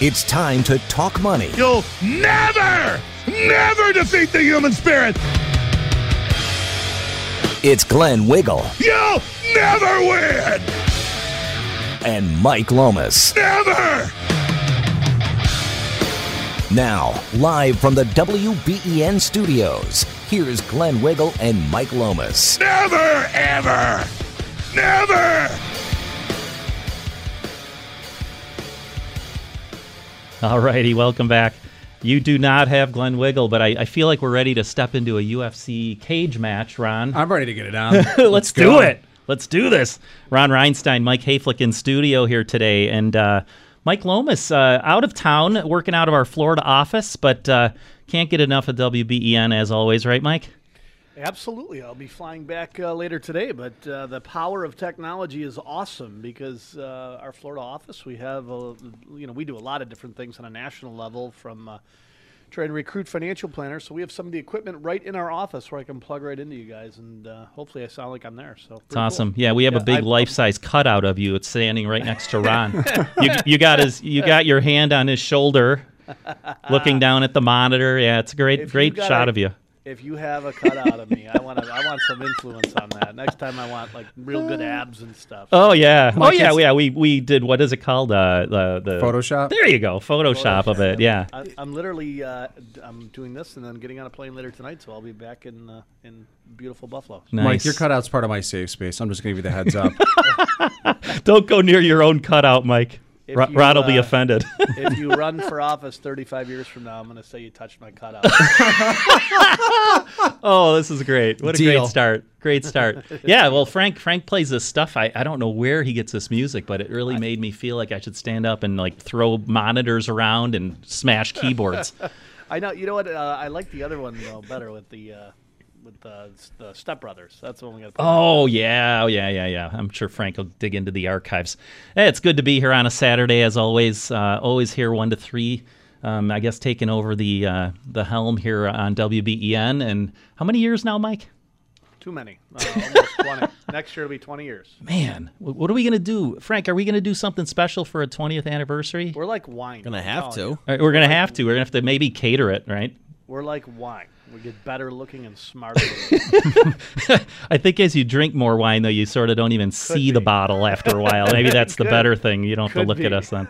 It's time to talk money. You'll never, never defeat the human spirit. It's Glenn Wiggle You'll never win. and Mike Lomas. Never. Now, live from the WBEN studios, here's Glenn Wiggle and Mike Lomas. Never, ever, never. All righty, welcome back. You do not have Glenn Wiggle, but I, I feel like we're ready to step into a UFC cage match, Ron. I'm ready to get it on. Let's, do it. Let's do this. Ron Reinstein, Mike Hayflick in studio here today, and uh, Mike Lomas uh, out of town, working out of our Florida office, but uh, can't get enough of WBEN as always, right, Mike? Absolutely. I'll be flying back uh, later today, but uh, the power of technology is awesome because uh, our Florida office, we have, a, you know, we do a lot of different things on a national level from uh, trying to recruit financial planners. So we have some of the equipment right in our office where I can plug right into you guys, and uh, hopefully I sound like I'm there. So It's awesome. Yeah, we have a big life-size cutout of you. It's standing right next to Ron. you, you got his, you got your hand on his shoulder, looking down at the monitor. Yeah, it's a great, If great shot a- of you. If you have a cutout of me, I want to. I want some influence on that. Next time, I want like real good abs and stuff. Oh yeah, oh yeah, yeah. We we did what is it called? Uh, the the Photoshop? There you go, Photoshop of it. Yeah. I, I'm literally uh, d- I'm doing this and then getting on a plane later tonight, so I'll be back in uh, in beautiful Buffalo. Nice. Mike, your cutout's part of my safe space. I'm just gonna give you the heads up. Don't go near your own cutout, Mike. If you, Rod will be uh, offended. if you run for office 35 years from now, I'm going to say you touched my cutout. oh, this is great. What a Deal. great start. Great start. yeah, well, Frank Frank plays this stuff. I, I don't know where he gets this music, but it really made me feel like I should stand up and like throw monitors around and smash keyboards. I know. You know what? Uh, I like the other one though better with the uh, with the, the Step Brothers. That's the one we got. Oh yeah, oh yeah, yeah, yeah. I'm sure Frank will dig into the archives. Hey, it's good to be here on a Saturday, as always. Uh, always here one to three. Um, I guess taking over the uh, the helm here on WBEN. And how many years now, Mike? Too many. Uh, almost 20. Next year will be 20 years. Man, what are we gonna do, Frank? Are we gonna do something special for a 20th anniversary? We're like wine. Gonna I'm have to. you. Uh, We're gonna have to. We're gonna have to maybe cater it, right? We're like wine. We get better looking and smarter. I think as you drink more wine, though, you sort of don't even see the bottle after a while. Maybe that's the Could. better thing. You don't have to Could look at us then.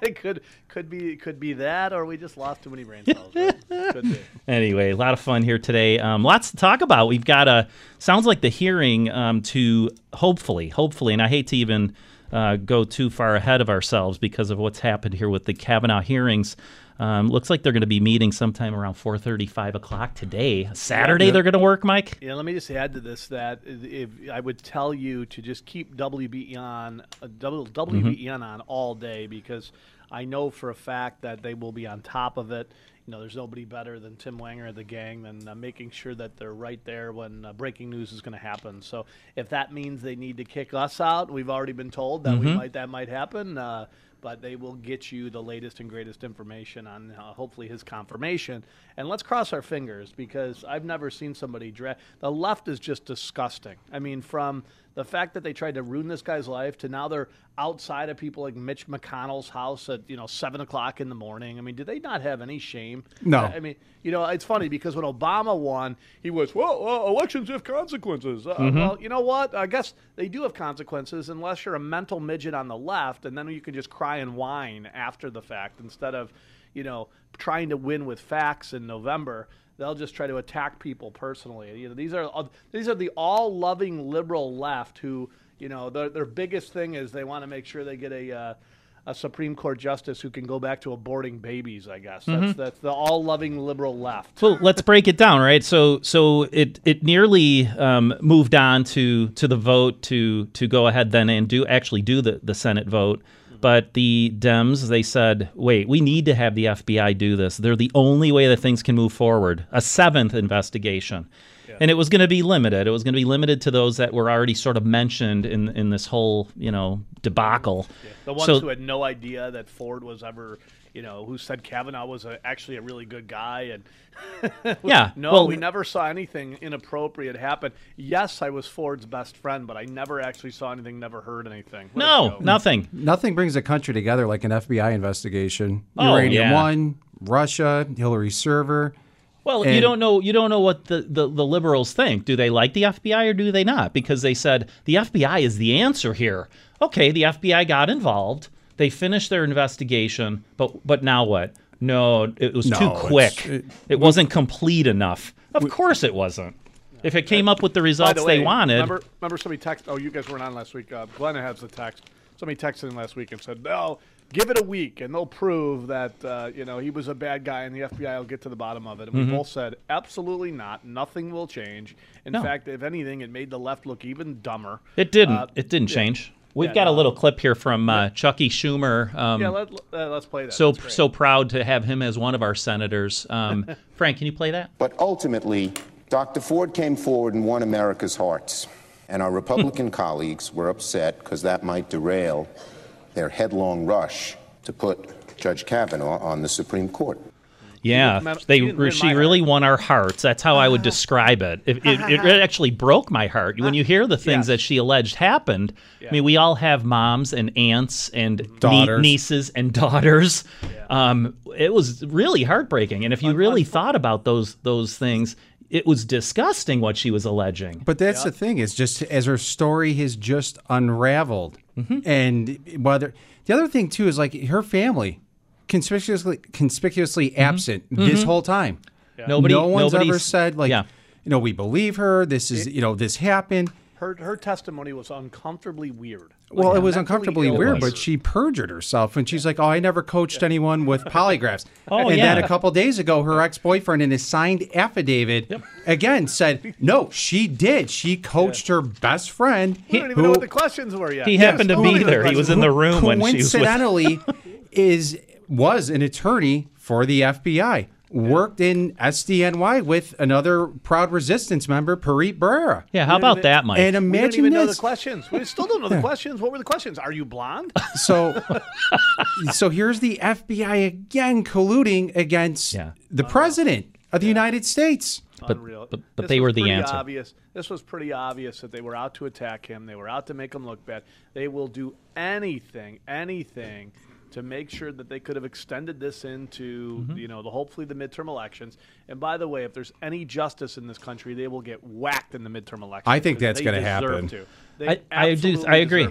it could could be could be that, or we just lost too many brain cells. Right? Could be. Anyway, a lot of fun here today. Um, lots to talk about. We've got a sounds like the hearing um, to hopefully, hopefully, and I hate to even uh, go too far ahead of ourselves because of what's happened here with the Kavanaugh hearings. Um, looks like they're going to be meeting sometime around 4:30, 5 o'clock today. Saturday, they're going to work, Mike. Yeah, let me just add to this that if I would tell you to just keep WBE on, uh, W- WBEN on all day because I know for a fact that they will be on top of it. You know, there's nobody better than Tim Wenger and the gang than uh, making sure that they're right there when uh, breaking news is going to happen. So if that means they need to kick us out, we've already been told that we might that might happen. Uh, but they will get you the latest and greatest information on uh, hopefully his confirmation. And let's cross our fingers because I've never seen somebody drag. The left is just disgusting. I mean, from the fact that they tried to ruin this guy's life to now they're outside of people like Mitch McConnell's house at you know seven o'clock in the morning. I mean, do they not have any shame? No. I, mean, you know, it's funny because when Obama won, he was well, uh, elections have consequences. Uh, Well, you know what? I guess they do have consequences unless you're a mental midget on the left, and then you can just cry and whine after the fact instead of, you know, trying to win with facts in November. They'll just try to attack people personally. You know, these are uh, these are the all-loving liberal left who, you know, their, their biggest thing is they want to make sure they get a uh, a Supreme Court justice who can go back to aborting babies. I guess Mm-hmm. that's that's the all-loving liberal left. So let's break it down, right? So so it it nearly um, moved on to to the vote to to go ahead then and do actually do the the Senate vote. But the Dems, they said, wait, we need to have the FBI do this. They're the only way that things can move forward. A seventh investigation. And it was going to be limited. It was going to be limited to those that were already sort of mentioned in in this whole, you know, debacle. The ones So- who had no idea that Ford was ever, you know, who said Kavanaugh was a, actually a really good guy, and Yeah. no, well, we never saw anything inappropriate happen. Yes, I was Ford's best friend, but I never actually saw anything, never heard anything. What no, nothing. Nothing brings a country together like an FBI investigation. Oh, Uranium yeah. One, Russia, Hillary server. Well, you don't know. You don't know what the, the, the liberals think. Do they like the FBI or do they not? Because they said the FBI is the answer here. Okay, the FBI got involved. They finished their investigation, but but now what? No, it was No, too quick. it- It, wasn't complete enough. Of course, it wasn't. If it came up with the results the way, they wanted, Remember, remember somebody texted. Oh, you guys weren't on last week. Uh, Glenn has the text. Somebody texted in last week and said, "No, give it a week, and they'll prove that uh, you know he was a bad guy, and the FBI will get to the bottom of it." And Mm-hmm. we both said, "Absolutely not. Nothing will change. In No. fact, if anything, it made the left look even dumber." it didn't. Uh, it didn't yeah. change. We've Yeah, got a little clip here from uh, Chucky Schumer. Um, Yeah, let, uh, let's play that. so so proud to have him as one of our senators. Um, Frank, can you play that? But ultimately, Dr. Ford came forward and won America's hearts. And our Republican colleagues were upset because that might derail their headlong rush to put Judge Kavanaugh on the Supreme Court. Yeah, didn't they he she really heart. won our hearts. That's how I would describe it. It, it. it actually broke my heart when you hear the things Yes. that she alleged happened. I mean, we all have moms and aunts and nie- nieces and daughters. Um, it was really heartbreaking, and if you really thought about those those things, it was disgusting what she was alleging. But that's the thing is just as her story has just unraveled, Mm-hmm. and whether the other thing too is like her family conspicuously conspicuously absent this whole time. Mm-hmm. Nobody, no one's ever said like, yeah. you know, we believe her. This is you know this happened. her her testimony was uncomfortably weird. Well, Like, it was uncomfortably ill weird, was but she perjured herself and she's like, "Oh, I never coached anyone with polygraphs." Oh, and yeah. then a couple days ago, her ex-boyfriend in his signed affidavit again said, "No, she did. She coached her best friend, We don't even who, know what the questions were yet. He happened to be who- there. He was in the room when she was coincidentally is was an attorney for the FBI." Worked in SDNY with another proud resistance member, Preet Bharara. Yeah, how about that, Mike? And We don't imagine even know the questions. We still don't know the questions. What were the questions? Are you blonde? So, so here's the FBI again colluding against Yeah. the uh-huh. president of the United States. But- Unreal. but- but This they was were the pretty answer. Obvious. This was pretty obvious that they were out to attack him. They were out to make him look bad. They will do anything, anything to make sure that they could have extended this into, Mm-hmm. you know, the hopefully the midterm elections. And by the way, if there's any justice in this country, they will get whacked in the midterm elections. I think that's gonna happen. I, I do. I agree.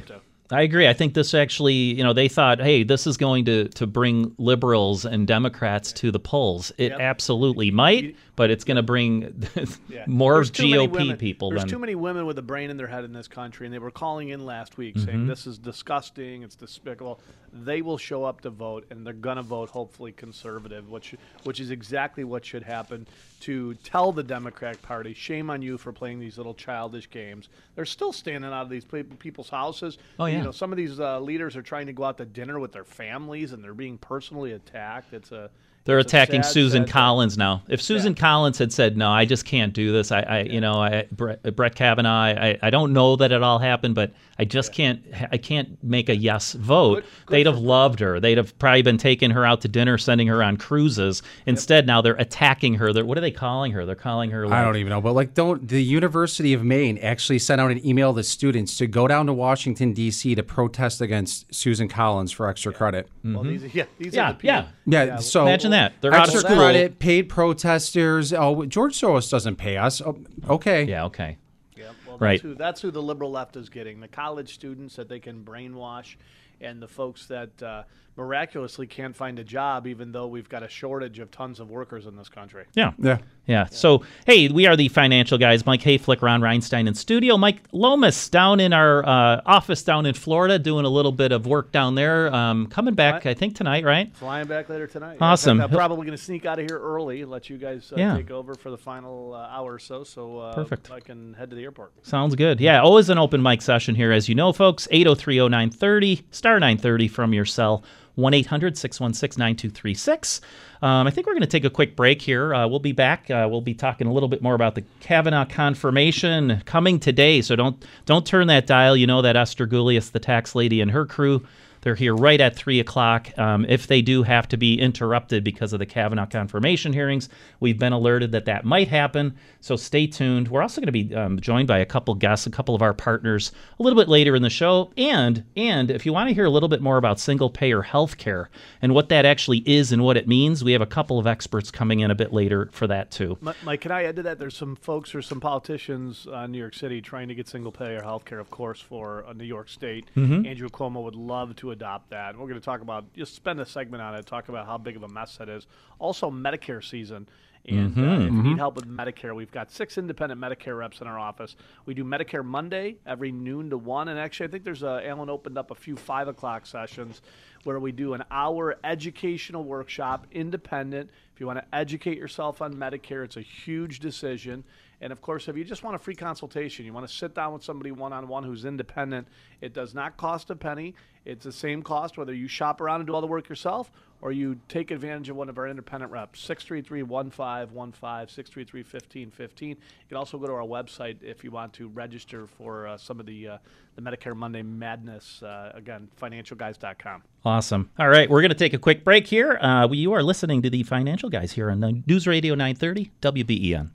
I agree. I think this actually, you know, they thought, hey, this is going to to bring liberals and Democrats to the polls. It Yep. absolutely might, but it's going to bring Yeah. more There's GOP people There's than too many women with a brain in their head in this country, and they were calling in last week Mm-hmm. saying this is disgusting, it's despicable. They will show up to vote, and they're gonna vote hopefully conservative, which which is exactly what should happen. To tell the Democratic Party, shame on you for playing these little childish games. They're still standing out of these people's houses. Oh, yeah. You know, some of these uh, leaders are trying to go out to dinner with their families, and they're being personally attacked. It's a They're it's a attacking sad, Susan sad. Collins now. If Susan Collins had said, "No, I just can't do this," I, I you know, I, Brett, Brett Kavanaugh, I, I don't know that it all happened, but I just can't, I can't make a yes vote. Good- good They'd have loved her. They'd have probably been taking her out to dinner, sending her on cruises. Instead, now they're attacking her. They're, what are they calling her? They're calling her. Like, I don't even know, but like, don't the University of Maine actually sent out an email to students to go down to Washington D.C. to protest against Susan Collins for extra credit. Well, these, yeah, these Yeah, are the people. yeah. Yeah, so Imagine that. They're out of extra school. credit, paid protesters. Oh, George Soros doesn't pay us. Oh, okay. Yeah. Okay. Yeah, well, that's Right. Who, that's who the liberal left is getting the college students that they can brainwash and the folks that uh, miraculously can't find a job, even though we've got a shortage of tons of workers in this country. Yeah. Yeah. Yeah. So, hey, we are the financial guys. Mike Hayflick, Ron Reinstein in studio. Mike Lomas down in our uh, office down in Florida, doing a little bit of work down there. Um, coming back, I think tonight, right? Flying back later tonight. Awesome. I'm probably going to sneak out of here early, let you guys uh, Yeah. take over for the final uh, hour or so, so uh, Perfect. I can head to the airport. Sounds good. Yeah, always an open mic session here, as you know, folks. 803 0930, star 930 from your cell, 1 800 616 9236. Um, I think we're going to take a quick break here. Uh, we'll be back. Uh, we'll be talking a little bit more about the Kavanaugh confirmation coming today. So don't don't turn that dial. You know that Esther Gulius, the tax lady, and her crew. They're here right at 3 o'clock. Um, if they do have to be interrupted because of the Kavanaugh confirmation hearings, we've been alerted that that might happen. So stay tuned. We're also going to be um, joined by a couple guests, a couple of our partners, a little bit later in the show. And and if you want to hear a little bit more about single payer health care and what that actually is and what it means, we have a couple of experts coming in a bit later for that too. Mike, can I add to that? There's some folks or some politicians uh, in New York City trying to get single payer health care, of course, for uh, New York State. Mm-hmm. Andrew Cuomo would love to adopt that. We're going to talk about, just spend a segment on it, talk about how big of a mess that is. Also, Medicare season. And uh, if you mm-hmm. need mm-hmm. help with Medicare, we've got six independent Medicare reps in our office. We do Medicare Monday every noon to one, and actually, I think there's a Alan opened up a few five o'clock sessions where we do an hour educational workshop, independent. If you want to educate yourself on Medicare, it's a huge decision. And of course, if you just want a free consultation, you want to sit down with somebody one on one who's independent, it does not cost a penny. It's the same cost whether you shop around and do all the work yourself or you take advantage of one of our independent reps. 633 1515, 633 1515. You can also go to our website if you want to register for uh, some of the, uh, the Medicare Monday madness. Uh, again, financialguys.com. Awesome. All right, we're going to take a quick break here. Uh, you are listening to the Financial Guys here on News Radio 930 WBEN.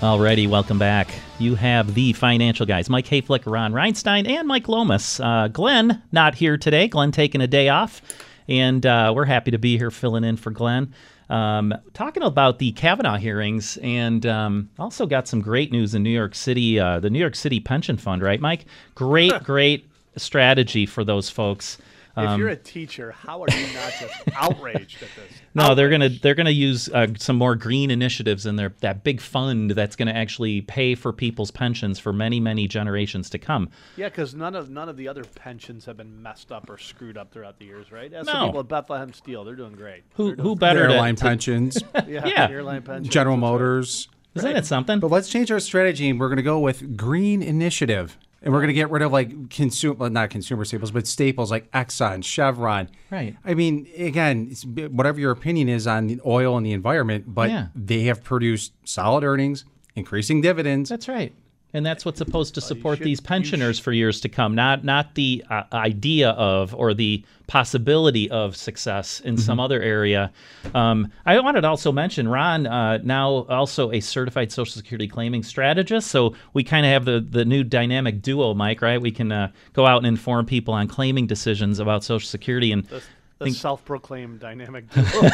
Alrighty, welcome back. You have the financial guys, Mike Hayflick, Ron Reinstein, and Mike Lomas. Uh, Glenn not here today. Glenn taking a day off, and uh, we're happy to be here filling in for Glenn. Um, talking about the Kavanaugh hearings, and um, also got some great news in New York City. Uh, the New York City Pension Fund, right, Mike? Great, great strategy for those folks. If you're a teacher, how are you not just outraged at this? No, they're gonna they're gonna use uh, some more green initiatives in their that big fund that's gonna actually pay for people's pensions for many many generations to come. Yeah, because none of none of the other pensions have been messed up or screwed up throughout the years, right? As No. the people at Bethlehem Steel, they're doing great. Who doing who better to, Airline to- pensions, Yeah, Yeah. airline pensions. General that's right. Motors. Isn't it something? But let's change our strategy and we're going to go with green initiative. And we're going to get rid of like consumer, well, not consumer staples, but staples like Exxon, Chevron. Right. I mean, again, it's, whatever your opinion is on the oil and the environment, but Yeah. they have produced solid earnings, increasing dividends. That's right. And that's what's supposed to support should- these pensioners for years to come, not not the uh, idea of or the possibility of success in some other area. Um, I wanted to also mention Ron, uh, now also a certified Social Security claiming strategist. So we kind of have the the new dynamic duo, Mike. Right? We can uh, go out and inform people on claiming decisions about Social Security and. The self-proclaimed dynamic. duo.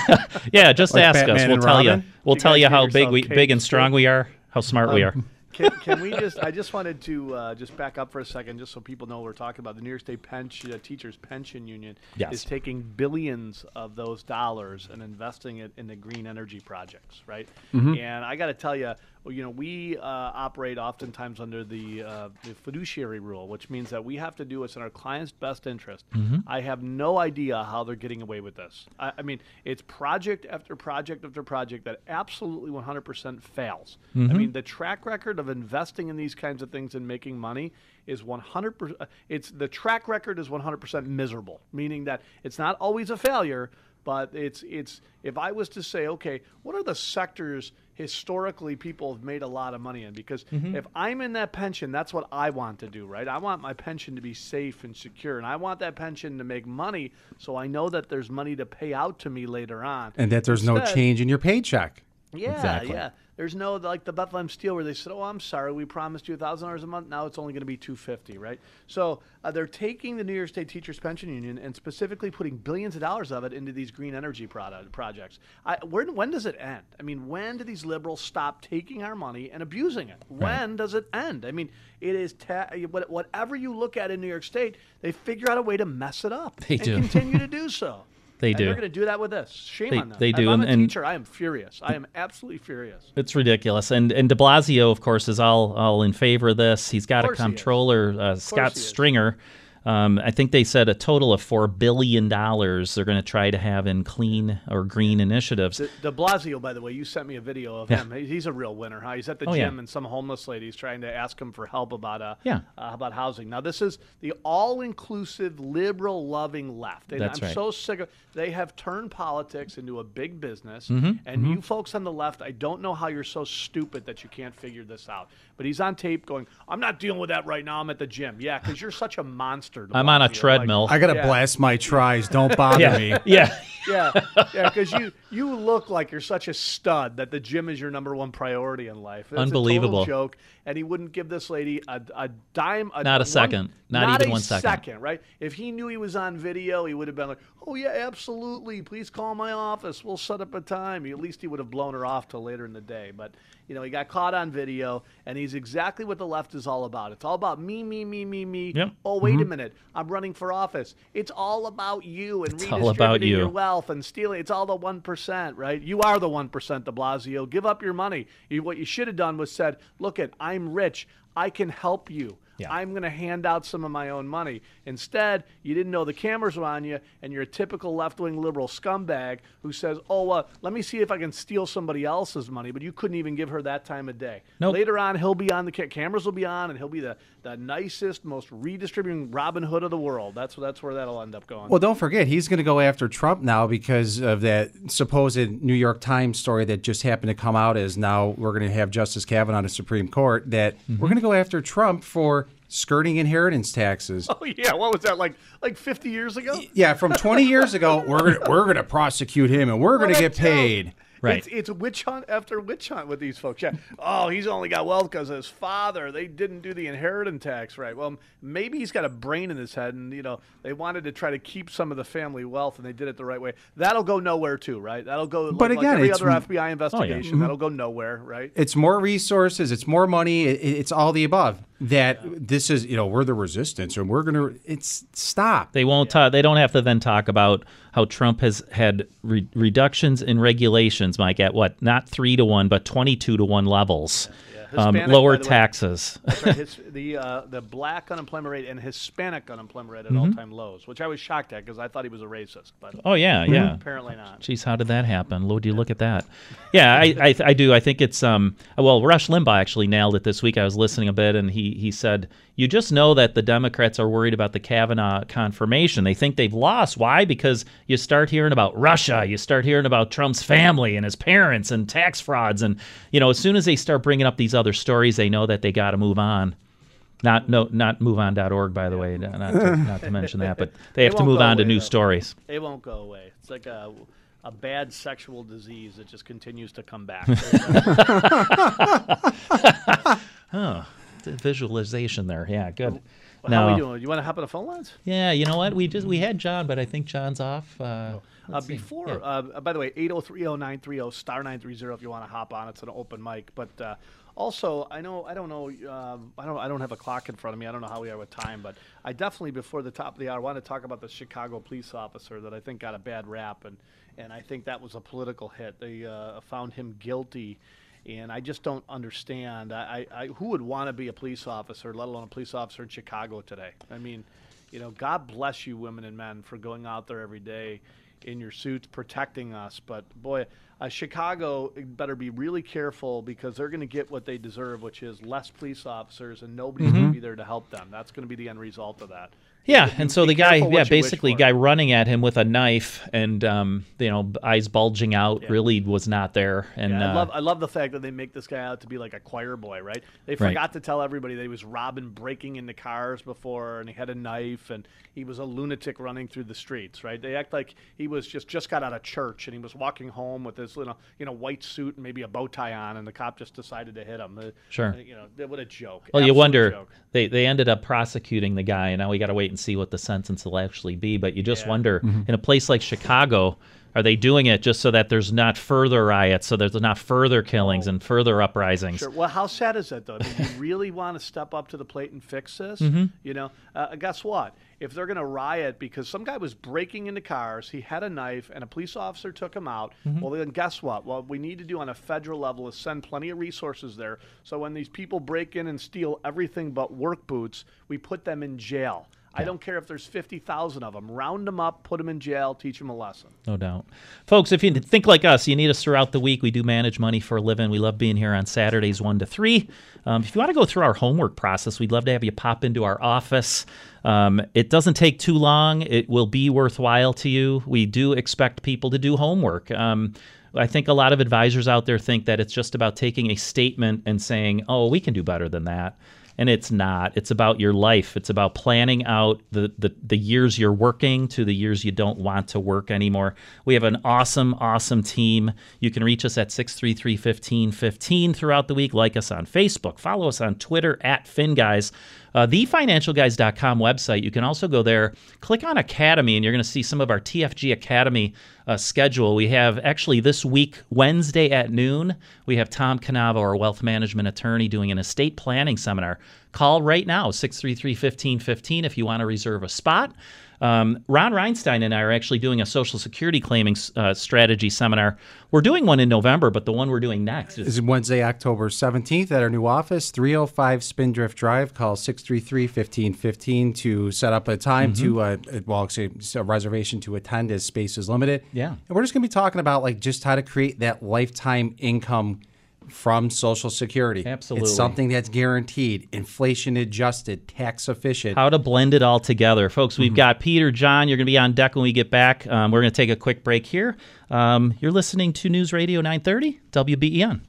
Yeah, just Like ask us. We'll and tell you. We'll You tell you how big we cake big and strong we are. How smart we are. Can, can we just? I just wanted to uh, just back up for a second, just so people know what we're talking about. The New York State Pension uh, Teachers Pension Union Yes. is taking billions of those dollars and investing it in the green energy projects, right? And I got to tell you, you know, we uh, operate oftentimes under the, uh, the fiduciary rule, which means that we have to do what's in our client's best interest. I have no idea how they're getting away with this. I, I mean, it's project after project after project that absolutely 100% fails. I mean, the track record of investing in these kinds of things and making money is 100%. It's the track record is 100% miserable, meaning that it's not always a failure, but it's it's if I was to say, okay, what are the sectors historically people have made a lot of money in? Because mm-hmm. if I'm in that pension, that's what I want to do, right? I want my pension to be safe and secure, and I want that pension to make money, so I know that there's money to pay out to me later on. and that there's no change in your paycheck. yeah, Exactly. yeah. There's no like the Bethlehem Steel where they said, "Oh, I'm sorry, we promised you a thousand dollars a month. Now it's only going to be two fifty, right?" So uh, they're taking the New York State Teachers Pension Union and specifically putting billions of dollars of it into these green energy product, projects. I, when, when does it end? I mean, when do these liberals stop taking our money and abusing it? When does it end? I mean, it is ta- whatever you look at in New York State, they figure out a way to mess it up They and do. continue to do so. They And do. They're going to do that with this. Shame They- on them. they If do, I'm and- a and- teacher. I am furious. I am absolutely furious. It's ridiculous, and and De Blasio, of course, is all all in favor of this. He's got a course he is. comptroller, uh, Scott Stringer. is. Um, I think they said a total of four billion dollars they're going to try to have in clean or green initiatives. De, De Blasio, by the way, you sent me a video of Yeah. him. He- He's a real winner, huh? He's at the Oh, gym yeah. and some homeless lady's trying to ask him for help about uh, Yeah. uh, about housing. Now this is the all-inclusive, liberal-loving left, and That's I'm right. so sick of. They have turned politics into a big business, Mm-hmm, and you folks on the left, I don't know how you're so stupid that you can't figure this out. But he's on tape going, "I'm not dealing with that right now. I'm at the gym." Yeah, because you're such a monster. I'm on a Blasio. Like, treadmill. I gotta Yeah. blast my tries. Don't bother yeah, me. yeah. yeah, yeah, because you you look like you're such a stud that the gym is your number one priority in life. It's Unbelievable. a total joke, and he wouldn't give this lady a, a dime. A, Not a one- second. Not even a one second. Right? If he knew he was on video, he would have been like, "Oh yeah, absolutely. Please call my office. We'll set up a time." At least he would have blown her off till later in the day. But you know, he got caught on video, and he's exactly what the left is all about. It's all about me, me, me, me, me. Yep. Oh wait a mm-hmm. minute, I'm running for office. It's all about you and It's all about redistributing you. your wealth and stealing. It's all the one percent, right? You are the one percent, De Blasio. Give up your money. You, what you should have done was said, "Look, it, I'm rich. I can help you. I'm going to hand out some of my own money." Instead, you didn't know the cameras were on you, and you're a typical left-wing liberal scumbag who says, "Oh, uh, let me see if I can steal somebody else's money," but you couldn't even give her that time of day. Nope. Later on, he'll be on the ca- cameras will be on, and he'll be the the nicest, most redistributing Robin Hood of the world. That's that's where that'll end up going. Well, don't forget, he's going to go after Trump now because of that supposed New York Times story that just happened to come out. Is now we're going to have Justice Kavanaugh on the Supreme Court. That Mm-hmm. we're going to go after Trump for skirting inheritance taxes. Oh yeah, what was that like? Like 50 years ago? Yeah, from 20 years ago, we're gonna, we're going to prosecute him and we're going to get paid. Right. It's, it's witch hunt after witch hunt with these folks. Yeah. Oh, he's only got wealth because his father. They didn't do the inheritance tax right. Well, maybe he's got a brain in his head, and you know they wanted to try to keep some of the family wealth, and they did it the right way. That'll go nowhere too, right? That'll go. But like, again, like every other FBI oh, investigation, mm-hmm. that'll go nowhere, right? It's more resources. It's more money. It, it's all the above. That this is, you know, we're the resistance, and we're going to. It's stop. They won't. talk. they don't have to then talk about how Trump has had re- reductions in regulations, Mike, at what not three to one, but twenty-two to one levels. Um, Hispanic, lower the taxes. Right. His, the uh, the black unemployment rate and Hispanic unemployment rate at Mm-hmm. all time lows, which I was shocked at because I thought he was a racist, but oh yeah, yeah. apparently not. Jeez, how did that happen? Lord, you look at that. Yeah, I, I, I do. I think it's um. Well, Rush Limbaugh actually nailed it this week. I was listening a bit, and he he said, "You just know that the Democrats are worried about the Kavanaugh confirmation. They think they've lost. Why? Because you start hearing about Russia, you start hearing about Trump's family and his parents and tax frauds, and you know, as soon as they start bringing up these other stories, they know that they got to move on." Not no not moveon.org by the way, not to, not to mention that, but they have to move on to new though. stories. It won't go away. It's like a a bad sexual disease that just continues to come back. The visualization there. Yeah, good. How no. are we doing? You want to hop on the phone lines? Yeah, you know what? We just we had John, but I think John's off. Uh, Uh, before, Yeah. uh, by the way, 8030930 star 930 if you want to hop on. It's an open mic. But uh, also, I know I don't know um, I don't I don't have a clock in front of me. I don't know how we are with time, but I definitely before the top of the hour want to talk about the Chicago police officer that I think got a bad rap, and and I think that was a political hit. They uh, found him guilty. And I just don't understand. I, I, who would want to be a police officer, let alone a police officer in Chicago today? I mean, you know, God bless you, women and men, for going out there every day in your suits protecting us. But boy, uh, Chicago better be really careful because they're going to get what they deserve, which is less police officers, and nobody's going to be there to help them. That's going to be the end result of that. Yeah, and so the guy, yeah, what you wish basically, guy running at him with a knife and um, you know, eyes bulging out, really was not there. And Yeah, I uh, love I love the fact that they make this guy out to be like a choir boy, right? They Right. forgot to tell everybody that he was robbing, breaking into cars before, and he had a knife, and he was a lunatic running through the streets, right? They act like he was just just got out of church and he was walking home with his his you know, white suit and maybe a bow tie on, and the cop just decided to hit him. Uh, Sure. You know, what a joke. Well, you wonder joke. they they ended up prosecuting the guy, and now we got to wait and see what the sentence will actually be. But you just wonder, in a place like Chicago, are they doing it just so that there's not further riots, so there's not further killings and further uprisings? Sure. Well, how sad is that, though? I mean, you really want to step up to the plate and fix this? Mm-hmm. You know, uh, guess what? If they're going to riot because some guy was breaking into cars, he had a knife, and a police officer took him out, Mm-hmm. well, then guess what? What we need to do on a federal level is send plenty of resources there. So when these people break in and steal everything but work boots, we put them in jail. I don't care if there's 50,000 of them. Round them up, put them in jail, teach them a lesson. No doubt. Folks, if you think like us, you need us throughout the week. We do manage money for a living. We love being here on Saturdays, 1 to 3. Um, if you want to go through our homework process, we'd love to have you pop into our office. Um, it doesn't take too long, it will be worthwhile to you. We do expect people to do homework. Um, I think a lot of advisors out there think that it's just about taking a statement and saying, oh, we can do better than that and it's not. It's about your life. It's about planning out the, the the years you're working to the years you don't want to work anymore. We have an awesome awesome team. You can reach us at 633-1515 throughout the week. Like us on facebook. Follow us on twitter at finguys. Uh, thefinancialguys.com website. You can also go there. Click on academy and you're going to see some of our tfg academy uh, schedule. We have actually this week wednesday at noon we have tom canavo our wealth management attorney doing an estate planning seminar. Call right now 633-1515 if you want to reserve a spot um, Ron Reinstein and I are actually doing a Social Security claiming uh, strategy seminar. We're doing one in November, but the one we're doing next is is Wednesday, October 17th at our new office, 305 Spindrift Drive. Call 633 1515 to set up a time to, uh, well, actually, a reservation to attend as space is limited. Yeah. And we're just going to be talking about like just how to create that lifetime income from Social Security. Absolutely. It's something that's guaranteed, inflation adjusted, tax efficient. how to blend it all together. Folks, we've got Peter, John, you're going to be on deck when we get back. Um, we're going to take a quick break here. Um, you're listening to News Radio 930, WBEN.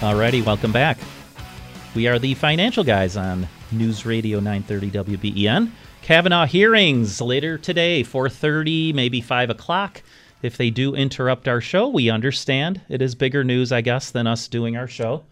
Alrighty, welcome back. We are the financial guys on News Radio 930 WBEN. Kavanaugh hearings later today, 4:30, maybe 5 o'clock. If they do interrupt our show, we understand. It is bigger news, I guess, than us doing our show.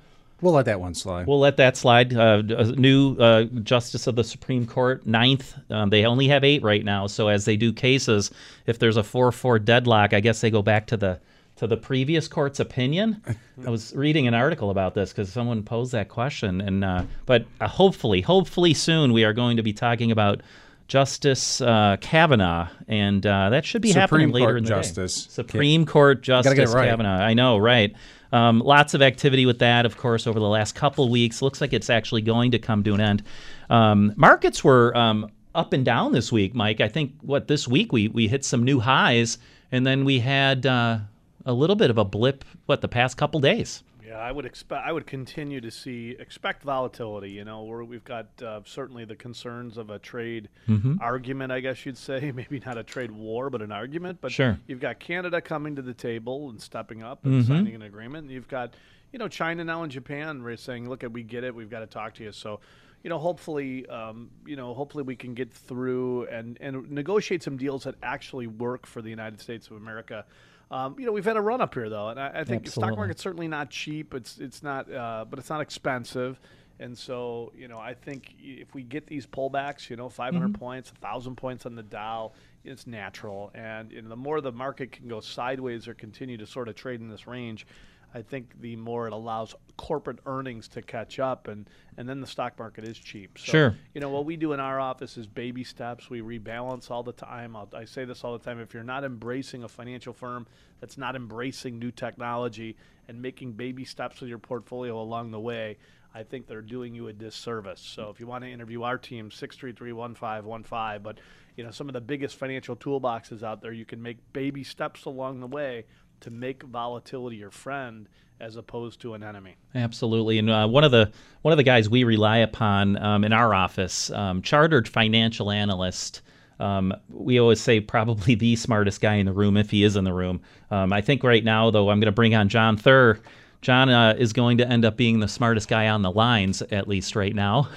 we'll let that one slide. We'll let that slide. Uh, a new uh, justice of the Supreme Court, ninth. Um, they only have eight right now. So as they do cases, if there's a four-four deadlock, I guess they go back to the to the previous court's opinion. I was reading an article about this because someone posed that question, and uh, but uh, hopefully, hopefully soon we are going to be talking about. Justice uh, Kavanaugh, and uh, that should be happening later Court in the Justice. day. Supreme Court Justice right. Kavanaugh. I know, right? Um, lots of activity with that, of course, over the last couple of weeks. Looks like it's actually going to come to an end. Um, markets were um, up and down this week, Mike. I think what this week we we hit some new highs, and then we had uh, a little bit of a blip. What the past couple days? Yeah, I would expect. I would continue to see expect volatility. You know, where we've got uh, certainly the concerns of a trade Mm-hmm. argument. I guess you'd say maybe not a trade war, but an argument. But Sure. you've got Canada coming to the table and stepping up and Mm-hmm. signing an agreement. And you've got you know China now and Japan saying, "Look, we get it. We've got to talk to you." So. You know, hopefully, um, you know, hopefully we can get through and, and negotiate some deals that actually work for the United States of America. Um, you know, we've had a run up here though, and I, I think the stock market's certainly not cheap. It's it's not, uh, but it's not expensive. And so, you know, I think if we get these pullbacks, you know, 500 points, 1,000 points on the Dow, it's natural. And you know, the more the market can go sideways or continue to sort of trade in this range, I think the more it allows corporate earnings to catch up, and, and then the stock market is cheap. So, Sure. You know, what we do in our office is baby steps. We rebalance all the time. I'll, I say this all the time. If you're not embracing a financial firm that's not embracing new technology and making baby steps with your portfolio along the way, I think they're doing you a disservice. So if you want to interview our team, 633-1515. But, you know, some of the biggest financial toolboxes out there, you can make baby steps along the way to make volatility your friend as opposed to an enemy. Absolutely, and uh, one of the one of the guys we rely upon um, in our office, um, chartered financial analyst. Um, we always say probably the smartest guy in the room if he is in the room. Um, I think right now, though, I'm going to bring on John Thur John uh, is going to end up being the smartest guy on the lines, at least right now.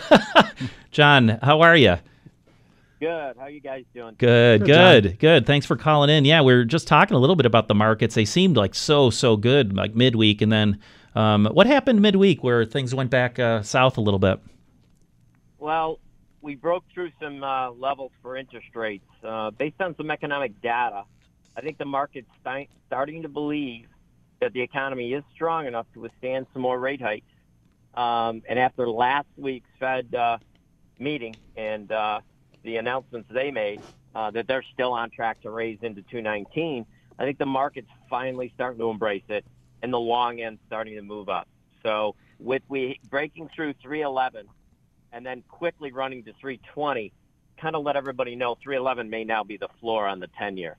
John, how are you? Good. How you guys doing? Good, good, good, Thanks for calling in. Yeah, we are just talking a little bit about the markets. They seemed like so, so good, like midweek, and then um, what happened midweek where things went back uh, south a little bit? Well, we broke through some uh, levels for interest rates uh, based on some economic data. I think the market's st- starting to believe that the economy is strong enough to withstand some more rate hikes. Um, and after last week's Fed uh, meeting and uh, the announcements they made uh, that they're still on track to raise into 219, I think the market's finally starting to embrace it, and the long end starting to move up. So with we breaking through 311 and then quickly running to 320, kind of let everybody know 311 may now be the floor on the 10 year.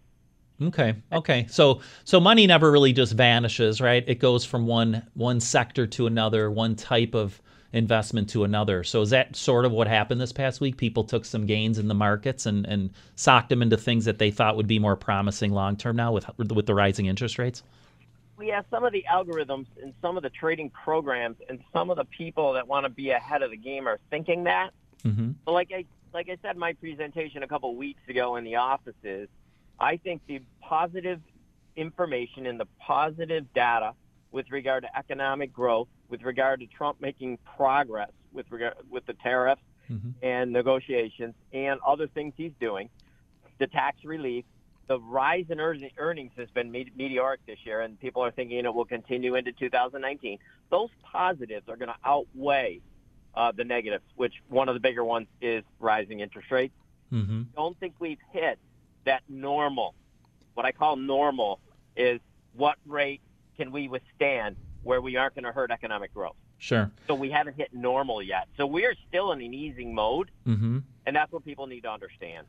Okay. Okay. So so money never really just vanishes, right? It goes from one one sector to another, one type of investment to another. So is that sort of what happened this past week? People took some gains in the markets and and socked them into things that they thought would be more promising long term now with with the rising interest rates. Have some of the algorithms and some of the trading programs and some of the people that want to be ahead of the game are thinking that. Mm-hmm. But like I like I said in my presentation a couple weeks ago in the offices, I think the positive information and the positive data with regard to economic growth, with regard to Trump making progress with regard with the tariffs mm-hmm. and negotiations and other things he's doing, the tax relief, the rise in earnings has been meteoric this year, and people are thinking it will continue into 2019. Those positives are going to outweigh uh, the negatives, which one of the bigger ones is rising interest rates. Mm-hmm. Don't think we've hit that normal, what I call normal, is what rate can we withstand where we aren't going to hurt economic growth. Sure. So we haven't hit normal yet. So we're still in an easing mode, mm-hmm. and that's what people need to understand.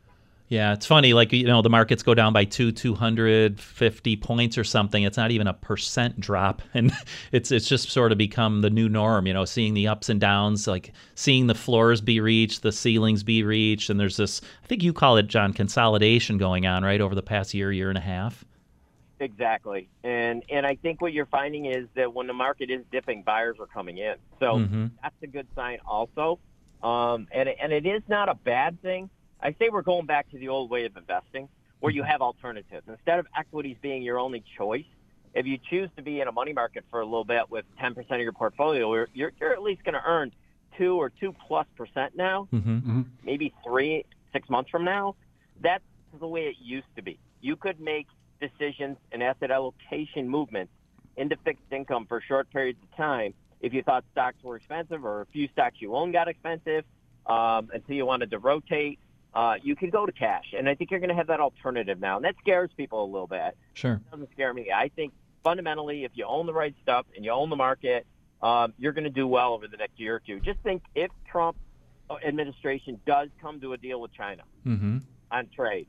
Yeah, it's funny. Like you know, the markets go down by two, two hundred fifty points or something. It's not even a percent drop, and it's it's just sort of become the new norm. You know, seeing the ups and downs, like seeing the floors be reached, the ceilings be reached, and there's this. I think you call it John consolidation going on right over the past year, year and a half. Exactly, and and I think what you're finding is that when the market is dipping, buyers are coming in. So mm-hmm. that's a good sign, also. Um, and and it is not a bad thing I say we're going back to the old way of investing where you mm-hmm. have alternatives. Instead of equities being your only choice, if you choose to be in a money market for a little bit with 10% of your portfolio, you're, you're at least going to earn two or two plus percent now, mm-hmm. mm-hmm. maybe three, six months from now. That's the way it used to be. You could make decisions and asset allocation movements into fixed income for short periods of time if you thought stocks were expensive or a few stocks you own got expensive um, until you wanted to rotate uh, you can go to cash. And I think you're going to have that alternative now. And that scares people a little bit. Sure. It doesn't scare me. I think fundamentally, if you own the right stuff and you own the market, um, you're going to do well over the next year or two. Just think if Trump administration does come to a deal with China mm-hmm. on trade.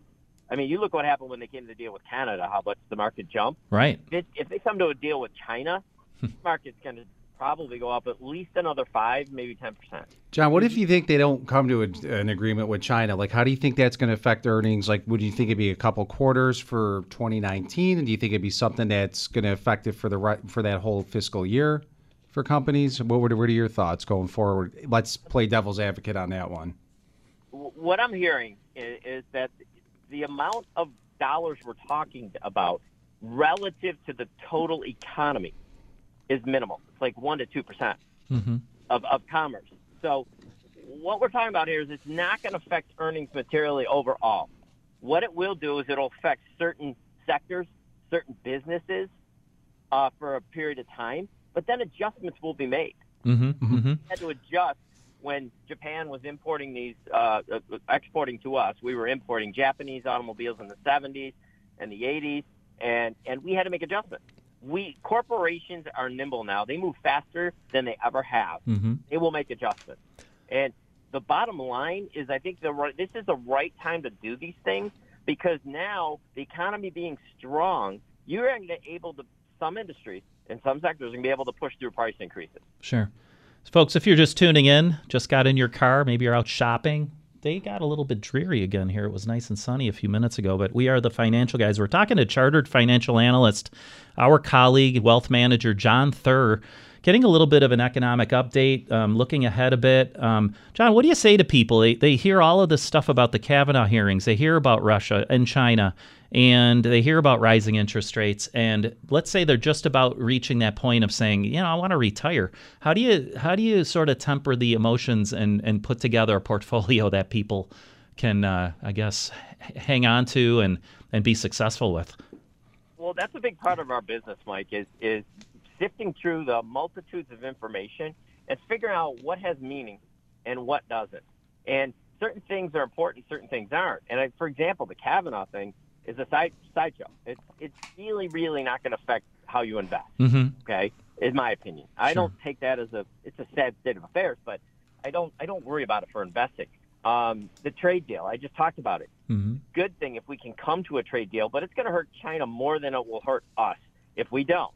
I mean, you look what happened when they came to the deal with Canada, how much the market jumped. Right. If, if they come to a deal with China, the market's going to probably go up at least another five, maybe ten percent. John, what if you think they don't come to a, an agreement with China? Like, how do you think that's going to affect earnings? Like, would you think it'd be a couple quarters for 2019, and do you think it'd be something that's going to affect it for the for that whole fiscal year for companies? What what are your thoughts going forward? Let's play devil's advocate on that one. What I'm hearing is, is that the amount of dollars we're talking about relative to the total economy is minimal. It's like one to two percent mm-hmm. of of commerce. So what we're talking about here is it's not going to affect earnings materially overall. What it will do is it'll affect certain sectors, certain businesses uh, for a period of time, but then adjustments will be made. Mm-hmm. Mm-hmm. had to adjust when Japan was importing these, uh, uh, exporting to us. We were importing Japanese automobiles in the 70s and the 80s, and, and we had to make adjustments we corporations are nimble now. They move faster than they ever have. Mm-hmm. They will make adjustments. And the bottom line is, I think the right, this is the right time to do these things because now the economy being strong, you're going to able to some industries and some sectors are going to be able to push through price increases. Sure. Folks, if you're just tuning in, just got in your car, maybe you're out shopping, they got a little bit dreary again here. It was nice and sunny a few minutes ago, but we are the financial guys. We're talking to chartered financial analyst, our colleague, wealth manager John Thur, getting a little bit of an economic update, um, looking ahead a bit. Um, John, what do you say to people? They, they hear all of this stuff about the Kavanaugh hearings, they hear about Russia and China, and they hear about rising interest rates. And let's say they're just about reaching that point of saying, you know, I want to retire. How do you how do you sort of temper the emotions and and put together a portfolio that people can, uh, I guess, hang on to and and be successful with? Well, that's a big part of our business, Mike. Is is sifting through the multitudes of information and figuring out what has meaning and what doesn't. And certain things are important, certain things aren't. And I, for example, the Kavanaugh thing is a side sideshow. It's it's really really not going to affect how you invest. Mm-hmm. Okay, in my opinion, I Sure. don't take that as a it's a sad state of affairs, but I don't I don't worry about it for investing. Um, the trade deal, I just talked about it. Mm-hmm. Good thing if we can come to a trade deal, but it's going to hurt China more than it will hurt us if we don't.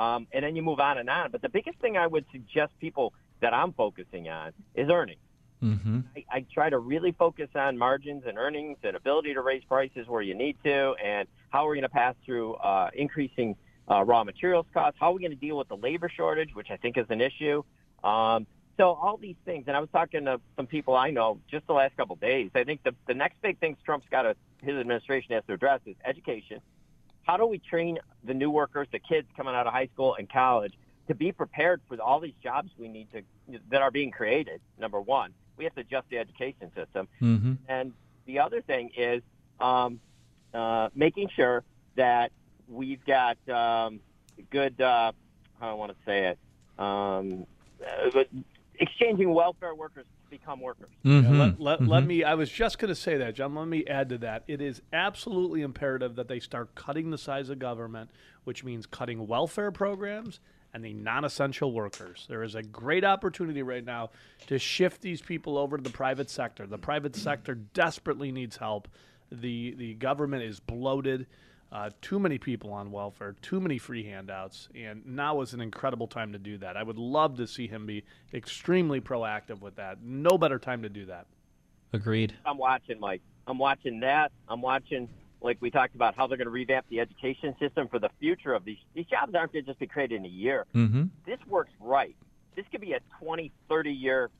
Um, and then you move on and on. But the biggest thing I would suggest people that I'm focusing on is earnings. Mm-hmm. I, I try to really focus on margins and earnings and ability to raise prices where you need to, and how are we're going to pass through uh, increasing uh, raw materials costs. How are we going to deal with the labor shortage, which I think is an issue. Um, so all these things, and I was talking to some people I know just the last couple of days. I think the the next big things Trump's got to his administration has to address is education. How do we train the new workers, the kids coming out of high school and college, to be prepared for all these jobs we need to that are being created? Number one, we have to adjust the education system. Mm-hmm. And the other thing is um, uh, making sure that we've got um, good, uh, how do I want to say it, um, uh, but exchanging welfare workers to become workers. Mm-hmm. Yeah, let, let, let me. I was just going to say that, John. Let me add to that. It is absolutely imperative that they start cutting the size of government, which means cutting welfare programs and the non-essential workers. There is a great opportunity right now to shift these people over to the private sector. The private sector desperately needs help. the The government is bloated. Uh, too many people on welfare, too many free handouts, and now is an incredible time to do that. I would love to see him be extremely proactive with that. No better time to do that. Agreed. I'm watching, Mike. I'm watching that. I'm watching, like we talked about, how they're going to revamp the education system for the future of these. These jobs aren't going to just be created in a year. Mm-hmm. This works right. This could be a 20, 30 year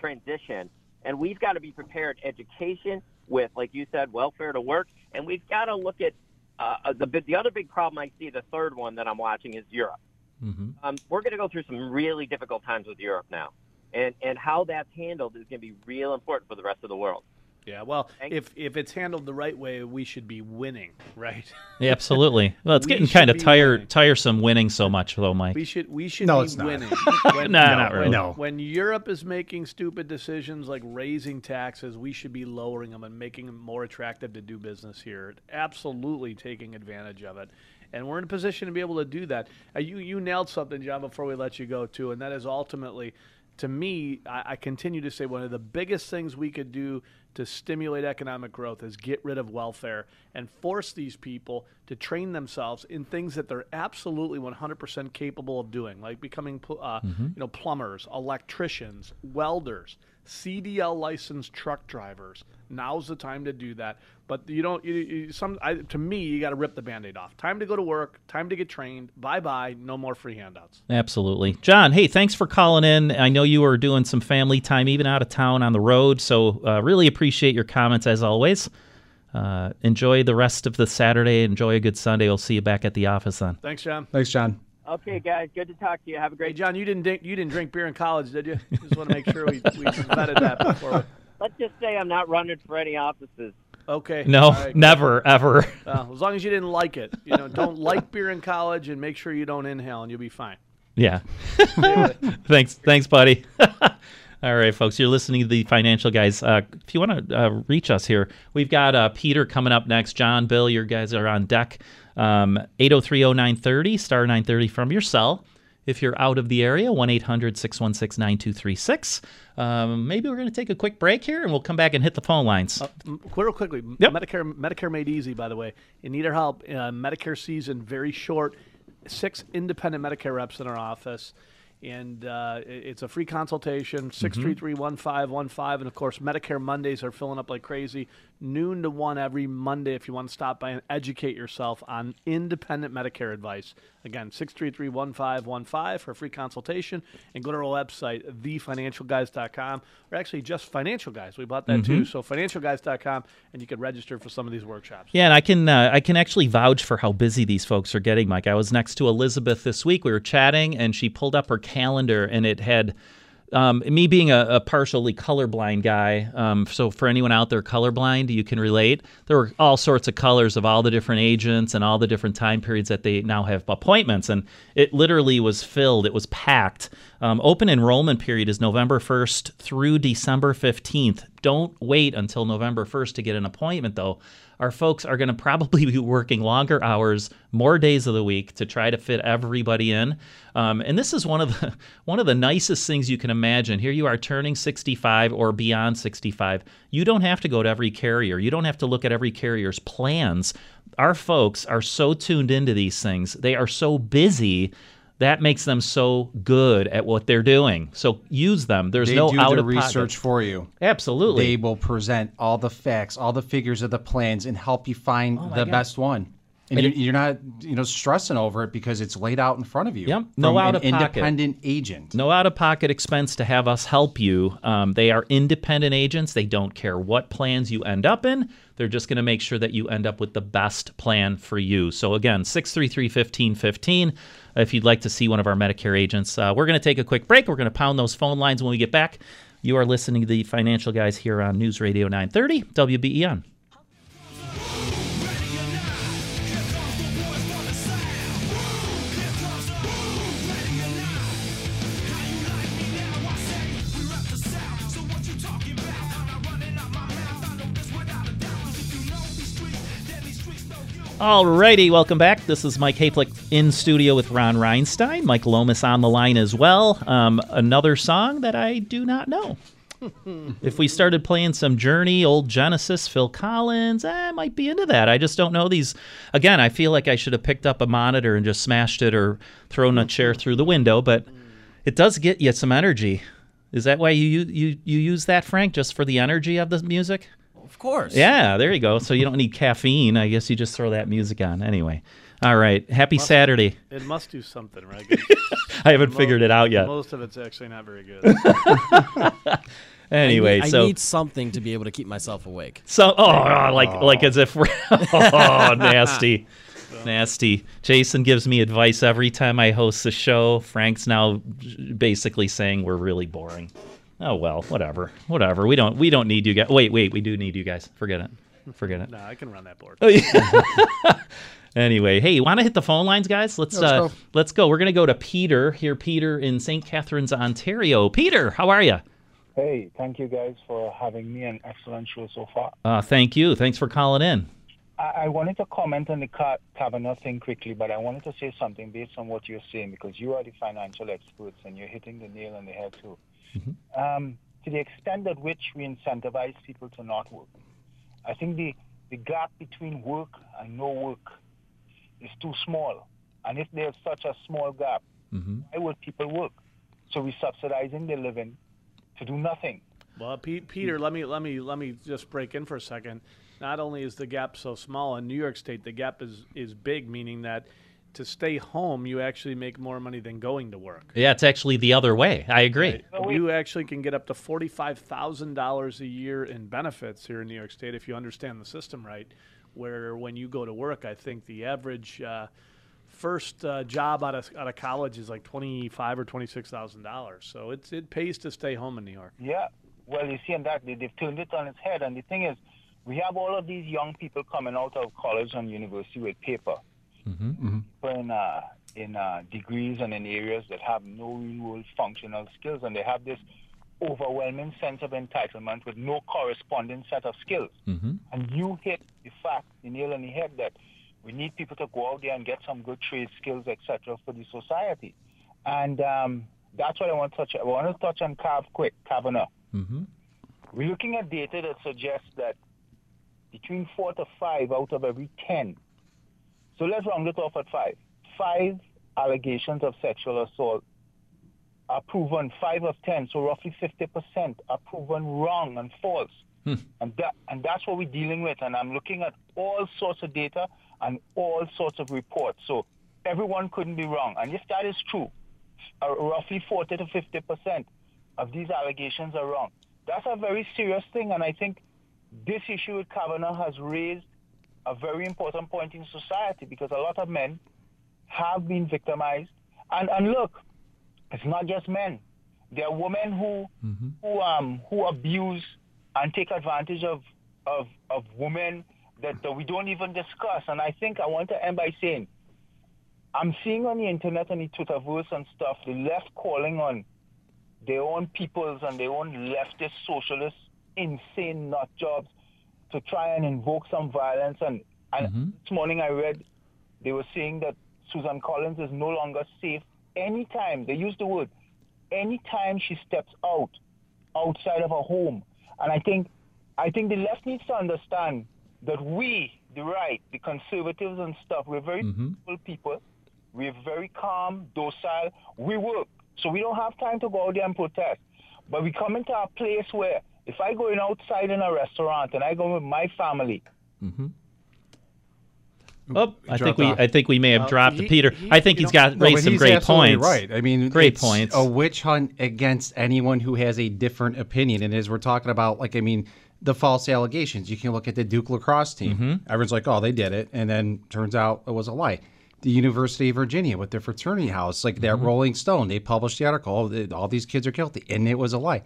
transition, and we've got to be prepared. Education with, like you said, welfare to work, and we've got to look at uh, the the other big problem I see. The third one that I'm watching is Europe. Mm-hmm. Um, we're going to go through some really difficult times with Europe now, and and how that's handled is going to be real important for the rest of the world. Yeah, well, Thank- if if it's handled the right way, we should be winning, right? Yeah, absolutely. Well, it's We getting kind of tire winning. tiresome winning so much, though, Mike. We should we should No, be it's not. winning. Nah, not really. No. When Europe is making stupid decisions like raising taxes, we should be lowering them and making them more attractive to do business here. Absolutely taking advantage of it. And we're in a position to be able to do that. Uh, you you nailed something, John, before we let you go too, and that is ultimately to me, I, I continue to say one of the biggest things we could do to stimulate economic growth is get rid of welfare and force these people to train themselves in things that they're absolutely 100% capable of doing, like becoming uh, you know plumbers, electricians, welders, CDL licensed truck drivers. Now's the time to do that. But you don't. You, you, some I, to me, you got to rip the band-aid off. Time to go to work. Time to get trained. Bye bye. No more free handouts. Absolutely. John, hey, thanks for calling in. I know you were doing some family time, even out of town on the road. So, uh, really appreciate your comments as always. Uh, enjoy the rest of the Saturday. Enjoy a good Sunday. We'll see you back at the office then. Thanks, John. Thanks, John. Okay, guys, good to talk to you. Have a Hey, great. John, you didn't drink, you didn't drink beer in college, did you? Just want to make sure we, we vetted that before. Let's just say I'm not running for any offices. okay. No, all right. never, ever. Uh, as long as you didn't like it, you know, don't like beer in college, and make sure you don't inhale, and you'll be fine. Yeah. thanks, thanks, buddy. All right, folks, you're listening to the Financial Guys. Uh, if you want to uh, reach us here, we've got uh, Peter coming up next. John, Bill, your guys are on deck. Um, 8030930, star 930 from your cell. If you're out of the area, 1 800 616 9236. Um, Maybe we're going to take a quick break here and we'll come back and hit the phone lines. M- Real quickly, Yep. Medicare Medicare made easy. By the way, you need our help. Uh, Medicare season very short. Six independent Medicare reps in our office. and uh, it's a free consultation. Six three three one five one five, and of course, Medicare Mondays are filling up like crazy. Noon to one every Monday if you want to stop by and educate yourself on independent Medicare advice. Again, six three three one five one five for a free consultation, and go to our website thefinancialguys.com, or actually just Financial Guys. We bought that too. So financialguys.com, and you can register for some of these workshops. Yeah, and I can uh, I can actually vouch for how busy these folks are getting, Mike. I was next to Elizabeth this week. We were chatting, and she pulled up her calendar, and it had um, me being a, a partially colorblind guy. Um, so for anyone out there colorblind, you can relate. There were all sorts of colors of all the different agents and all the different time periods that they now have appointments, and it literally was filled. It was packed. Um, open enrollment period is November 1st through December 15th. Don't wait until November 1st to get an appointment, though our folks are going to probably be working longer hours, more days of the week to try to fit everybody in. Um, and this is one of the one of the nicest things you can imagine. Here you are turning 65 or beyond 65. You don't have to go to every carrier. You don't have to look at every carrier's plans. Our folks are so tuned into these things. They are so busy. That makes them so good at what they're doing. So use them. There's They no do out the of research for you. Absolutely. They will present all the facts, all the figures of the plans, and help you find Oh the God. best one. And, And you're, it- not, you know, stressing over it because it's laid out in front of you. Yep, no out of pocket. independent agent. No out of pocket expense to have us help you. Um, they are independent agents. They don't care what plans you end up in. They're just going to make sure that you end up with the best plan for you. So, again, 633 1515 if you'd like to see one of our Medicare agents. Uh, we're going to take a quick break. We're going to pound those phone lines when we get back. You are listening to the Financial Guys here on News Radio 930 WBEN. Alrighty, welcome back. This is Mike Hayflick in studio with Ron Reinstein. Mike Lomas on the line as well. Um, another song that I do not know. if we started playing some Journey, old Genesis, Phil Collins, I might be into that. I just don't know these. Again, I feel like I should have picked up a monitor and just smashed it or thrown a chair through the window, but it does get you some energy. Is that why you you, you use that, Frank, just for the energy of the music? Of course. Yeah, there you go. So you don't need caffeine. I guess you just throw that music on. Anyway. All right. Happy Saturday. It must do something, right? I haven't figured it out yet. Most of it's actually not very good. Anyway, I need, so I need something to be able to keep myself awake. so oh, oh like like as if we're oh nasty. Nasty. Jason gives me advice every time I host the show. Frank's now basically saying we're really boring. Oh well, whatever. Whatever. We don't we don't need you guys. Wait, wait, we do need you guys. Forget it. Forget it. no, I can run that board. Oh, yeah. Anyway, hey, you want to hit the phone lines, guys? Let's let's uh, go. let's go. We're gonna go to Peter here. Peter in St. Catharines, Ontario. Peter, how are you? Hey, thank you guys for having me. An excellent show so far. Uh, thank you. Thanks for calling in. I, I wanted to comment on the Ka- Kavanaugh thing quickly, but I wanted to say something based on what you're saying because you are the financial experts and you're hitting the nail on the head too. Um, to the extent at which we incentivize people to not work, I think the, the gap between work and no work is too small. And if there's such a small gap, why would people work? So we're subsidizing their living to do nothing. Well, Pete, Peter, let me let me let me just break in for a second. Not only is the gap so small in New York State, the gap is is big, meaning that to stay home, you actually make more money than going to work. Yeah, it's actually the other way. I agree. You actually can get up to forty-five thousand dollars a year in benefits here in New York State if you understand the system right. Where when you go to work, I think the average uh, first uh, job out of out of college is like twenty-five or twenty-six thousand dollars. So it's it pays to stay home in New York. Yeah. Well, you see, and that they, they've turned it on its head. And the thing is, we have all of these young people coming out of college and university with paper, but in uh, in uh, degrees and in areas that have no real functional skills, and they have this overwhelming sense of entitlement with no corresponding set of skills. Mm-hmm. And you hit the fact, the nail on the head that we need people to go out there and get some good trade skills, etc., for the society. And um, that's what I want to touch. I want to touch on Cav quick, Kavanaugh. Mm-hmm. We're looking at data that suggests that between four to five out of every ten. So let's round it off at five. Five allegations of sexual assault are proven, five of 10, so roughly 50% are proven wrong and false. And, that, and that's what we're dealing with. And I'm looking at all sorts of data and all sorts of reports. So everyone couldn't be wrong. And if that is true, uh, roughly 40 to 50% of these allegations are wrong. That's a very serious thing. And I think this issue with Kavanaugh has raised a very important point in society because a lot of men have been victimized. And, and look, it's not just men. There are women who who um who abuse and take advantage of of, of women that, that we don't even discuss. And I think I want to end by saying I'm seeing on the internet and the Twitterverse and stuff the left calling on their own peoples and their own leftist socialist insane nut jobs to try and invoke some violence and, and mm-hmm. this morning I read they were saying that Susan Collins is no longer safe anytime they use the word anytime she steps out outside of her home. And I think I think the left needs to understand that we, the right, the conservatives and stuff, we're very mm-hmm. peaceful people. We're very calm, docile. We work. So we don't have time to go out there and protest. But we come into a place where if I go in outside in a restaurant and I go with my family, Oh, I think Dropped we off. I think we may have Uh, dropped he- Peter. he- I think you he's know- got No, raised but some great points. Right. I mean, great it's points. A witch hunt against anyone who has a different opinion. And as we're talking about, like, I mean, the false allegations. You can look at the Duke lacrosse team. Mm-hmm. Everyone's like, "Oh, they did it," and then turns out it was a lie. The University of Virginia with their fraternity house, like that Mm-hmm. Rolling Stone, they published the article. "Oh, All these kids are guilty, and it was a lie.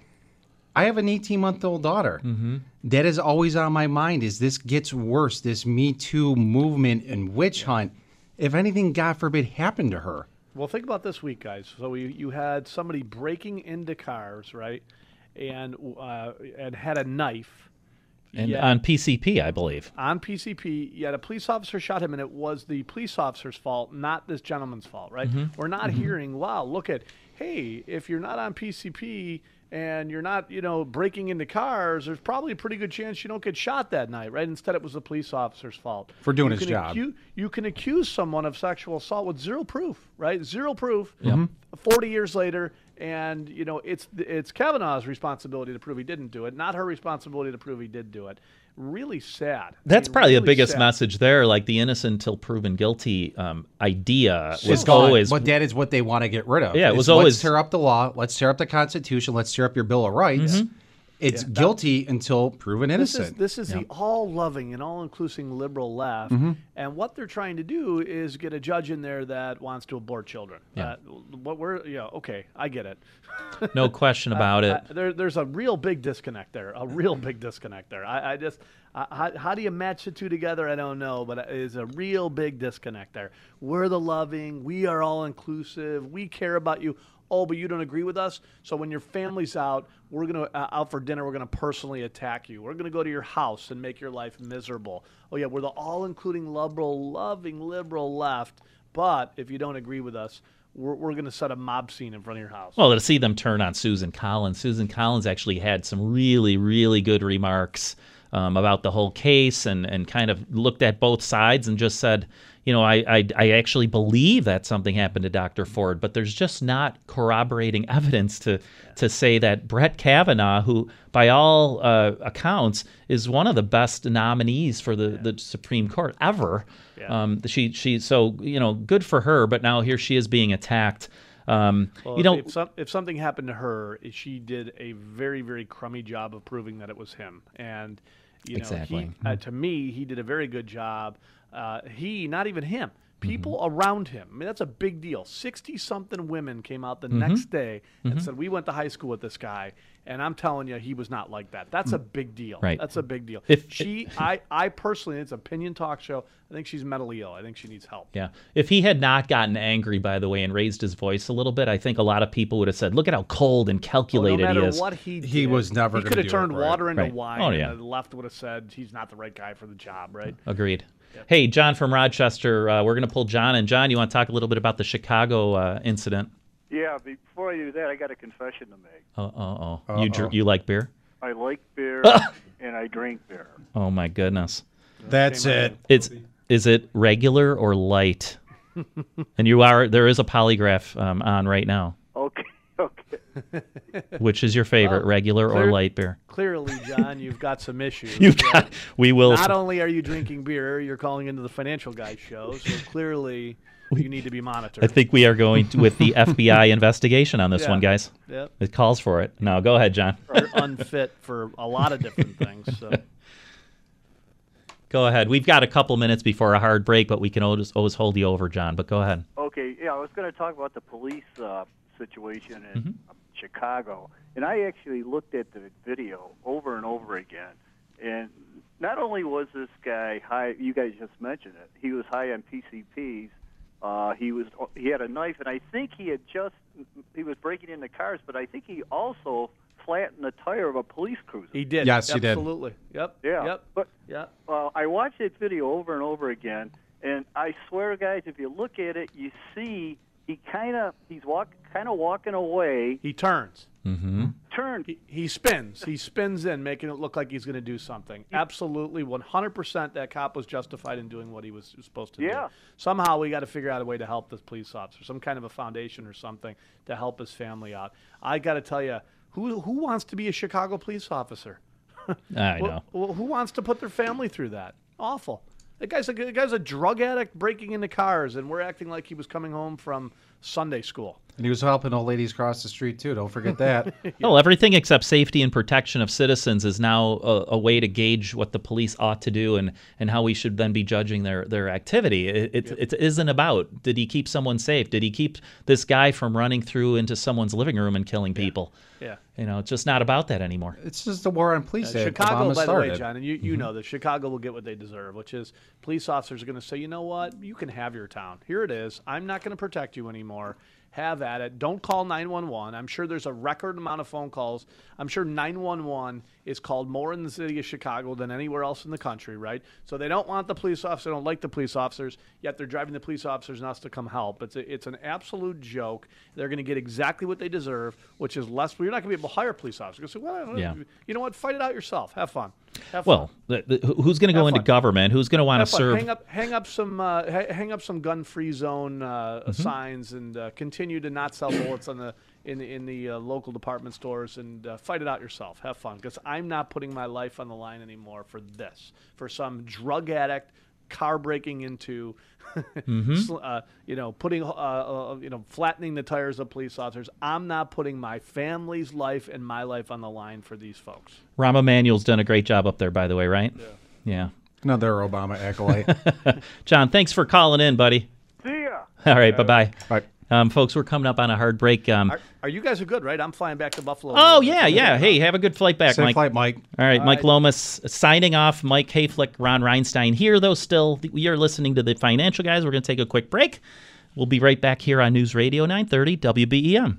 I have an 18 month old daughter. Mm-hmm. That is always on my mind. Is this gets worse? This Me Too movement and witch hunt. If anything, God forbid, happened to her. Well, think about this week, guys. So you, you had somebody breaking into cars, right, and uh, and had a knife. and yet- on PCP, I believe. on PCP, yet a police officer shot him, and it was the police officer's fault, not this gentleman's fault, right? Mm-hmm. We're not hearing, wow, look at, hey, if you're not on PCP and you're not, you know, breaking into cars, there's probably a pretty good chance you don't get shot that night, right? Instead, it was the police officer's fault For doing You his job. accu- you can accuse someone of sexual assault with zero proof, right? Zero proof. Mm-hmm. 40 years later, and you know it's it's Kavanaugh's responsibility to prove he didn't do it, not her responsibility to prove he did do it. Really sad. I That's mean, probably the biggest sad. message there. Like the innocent until proven guilty um, idea was It's gone, always but that is what they want to get rid of. Yeah, it It's was always- let's tear up the law, let's tear up the Constitution, let's tear up your Bill of Rights. It's guilty until proven This is innocent. this is the all-loving and all-inclusive liberal left, Mm-hmm. and what they're trying to do is get a judge in there that wants to abort children. Yeah. Uh, what we're yeah okay, I get it. no question about it. Uh, there, there's a real big disconnect there. A real big disconnect there. I, I just, I, how, how do you match the two together? I don't know, but it is a real big disconnect there. We're the loving. We are all inclusive. We care about you. Oh, but you don't agree with us. So when your family's out, we're gonna uh, out for dinner. We're gonna personally attack you. We're gonna go to your house and make your life miserable. Oh yeah, we're the all-including liberal, loving liberal left. But if you don't agree with us, we're, we're gonna set a mob scene in front of your house. Well, to see them turn on Susan Collins, Susan Collins actually had some really, really good remarks um, about the whole case and, and kind of looked at both sides and just said, you know, I, I, I actually believe that something happened to Dr. Ford, but there's just not corroborating evidence to, to say that Brett Kavanaugh, who by all uh, accounts is one of the best nominees for the, the Supreme Court ever, um, she, she, so, you know, good for her, but now here she is being attacked. Um, Well, you know, if, some, if something happened to her, she did a very, very crummy job of proving that it was him. And you know, Exactly. he, uh, to me, he did a very good job. Uh, he, not even him, Mm-hmm. people around him. I mean, that's a big deal. Sixty-something women came out the Mm-hmm. next day and said, "We went to high school with this guy." And I'm telling you, he was not like that. That's a big deal. Mm. Right. That's a big deal. If- she, I, I personally, it's an opinion talk show. I think she's mentally ill. I think she needs help. Yeah. If he had not gotten angry, by the way, and raised his voice a little bit, I think a lot of people would have said, look at how cold and Well, calculated no he is. what he did, He was never He gonna could have turned it, right. water into Right. wine. Oh, yeah. And the left would have said he's not the right guy for the job, right? Agreed. Hey, John from Rochester, uh, we're going to pull John. And John, you want to talk a little bit about the Chicago uh, incident? Yeah, before I do that, I got a confession to make. Oh, oh, oh. You, dr- you like beer? I like beer and I drink beer. Oh, my goodness. That's it. It's Is it regular or light? and you are, there is a polygraph um, on right now. Okay, okay. Which is your favorite, Well, regular or light beer? Clearly, John, you've got some issues. You've got. We will. Not only are you drinking beer, you're calling into the financial guy show, so clearly you need to be monitored. I think we are going to, with the FBI investigation on this Yeah. one, guys. Yep. It calls for it. No, go ahead, John. You're unfit for a lot of different things. So. Go ahead. We've got a couple minutes before a hard break, but we can always, always hold you over, John. But go ahead. Okay, yeah, I was going to talk about the police uh, situation in Mm-hmm. Chicago, and I actually looked at the video over and over again. And not only was this guy high, you guys just mentioned it, he was high on PCPs. Uh, he was he had a knife, and I think he had just he was breaking into cars, but I think he also flattened the tire of a police cruiser. He did. Yes, he did. Absolutely. Yep. Yeah. Yep. But Yep. uh, I watched that video over and over again, and I swear, guys, if you look at it, you see he kind of he's walk kind of walking away. He turns. Mm-hmm. Turned. He, he spins. He spins in, making it look like he's going to do something. Absolutely, 100% that cop was justified in doing what he was supposed to Yeah. do. Yeah. Somehow we got to figure out a way to help this police officer, some kind of a foundation or something to help his family out. I got to tell you, who, who wants to be a Chicago police officer? I know. wh- who wants to put their family through that? Awful. The guy's guy's a drug addict breaking into cars, and we're acting like he was coming home from Sunday school. And he was helping old ladies cross the street too. Don't forget that. Well, everything except safety and protection of citizens is now a, a way to gauge what the police ought to do and, and how we should then be judging their, their activity. It, it, it isn't about did he keep someone safe? Did he keep this guy from running through into someone's living room and killing people? Yeah. You know, it's just not about that anymore. It's just a war on police. Uh, Chicago, Obama by started. the way, John, and you, you Mm-hmm. know that Chicago will get what they deserve, which is police officers are going to say, you know what, you can have your town. Here it is. I'm not going to protect you anymore. Have at it. Don't call 911. I'm sure there's a record amount of phone calls. I'm sure 911 is called more in the city of Chicago than anywhere else in the country, right? So they don't want the police officer, they don't like the police officers, yet they're driving the police officers and us to come help. It's a, it's an absolute joke. They're going to get exactly what they deserve, which is less. You're not going to be able to hire police officers. Say, well, Yeah. you know what? Fight it out yourself. Have fun. Have. Well, the, the, who's going to go Have into government? Who's going to want to serve? Hang up, hang up some, uh, hang up some gun-free zone uh, Mm-hmm. signs, and uh, continue to not sell bullets on the in the, in the uh, local department stores, and uh, fight it out yourself. Have fun, because I'm not putting my life on the line anymore for this, for some drug addict car breaking into, Mhm. uh, you know, putting, uh, uh, you know, flattening the tires of police officers. I'm not putting my family's life and my life on the line for these folks. Rahm Emanuel's done a great job up there, by the way, right? Yeah. Yeah. Another Obama acolyte. John, thanks for calling in, buddy. See ya. All right, bye bye. Bye. Um, folks, we're coming up on a hard break. Um, Are, are you guys are good, right? I'm flying back to Buffalo. oh, yeah, yeah. Hey, have a good flight back, Safe Mike. flight, Mike. All right, All Mike right. Lomas signing off. Mike Hayflick, Ron Reinstein here, though, still. You're listening to the Financial Guys. We're going to take a quick break. We'll be right back here on News Radio 930 WBEN.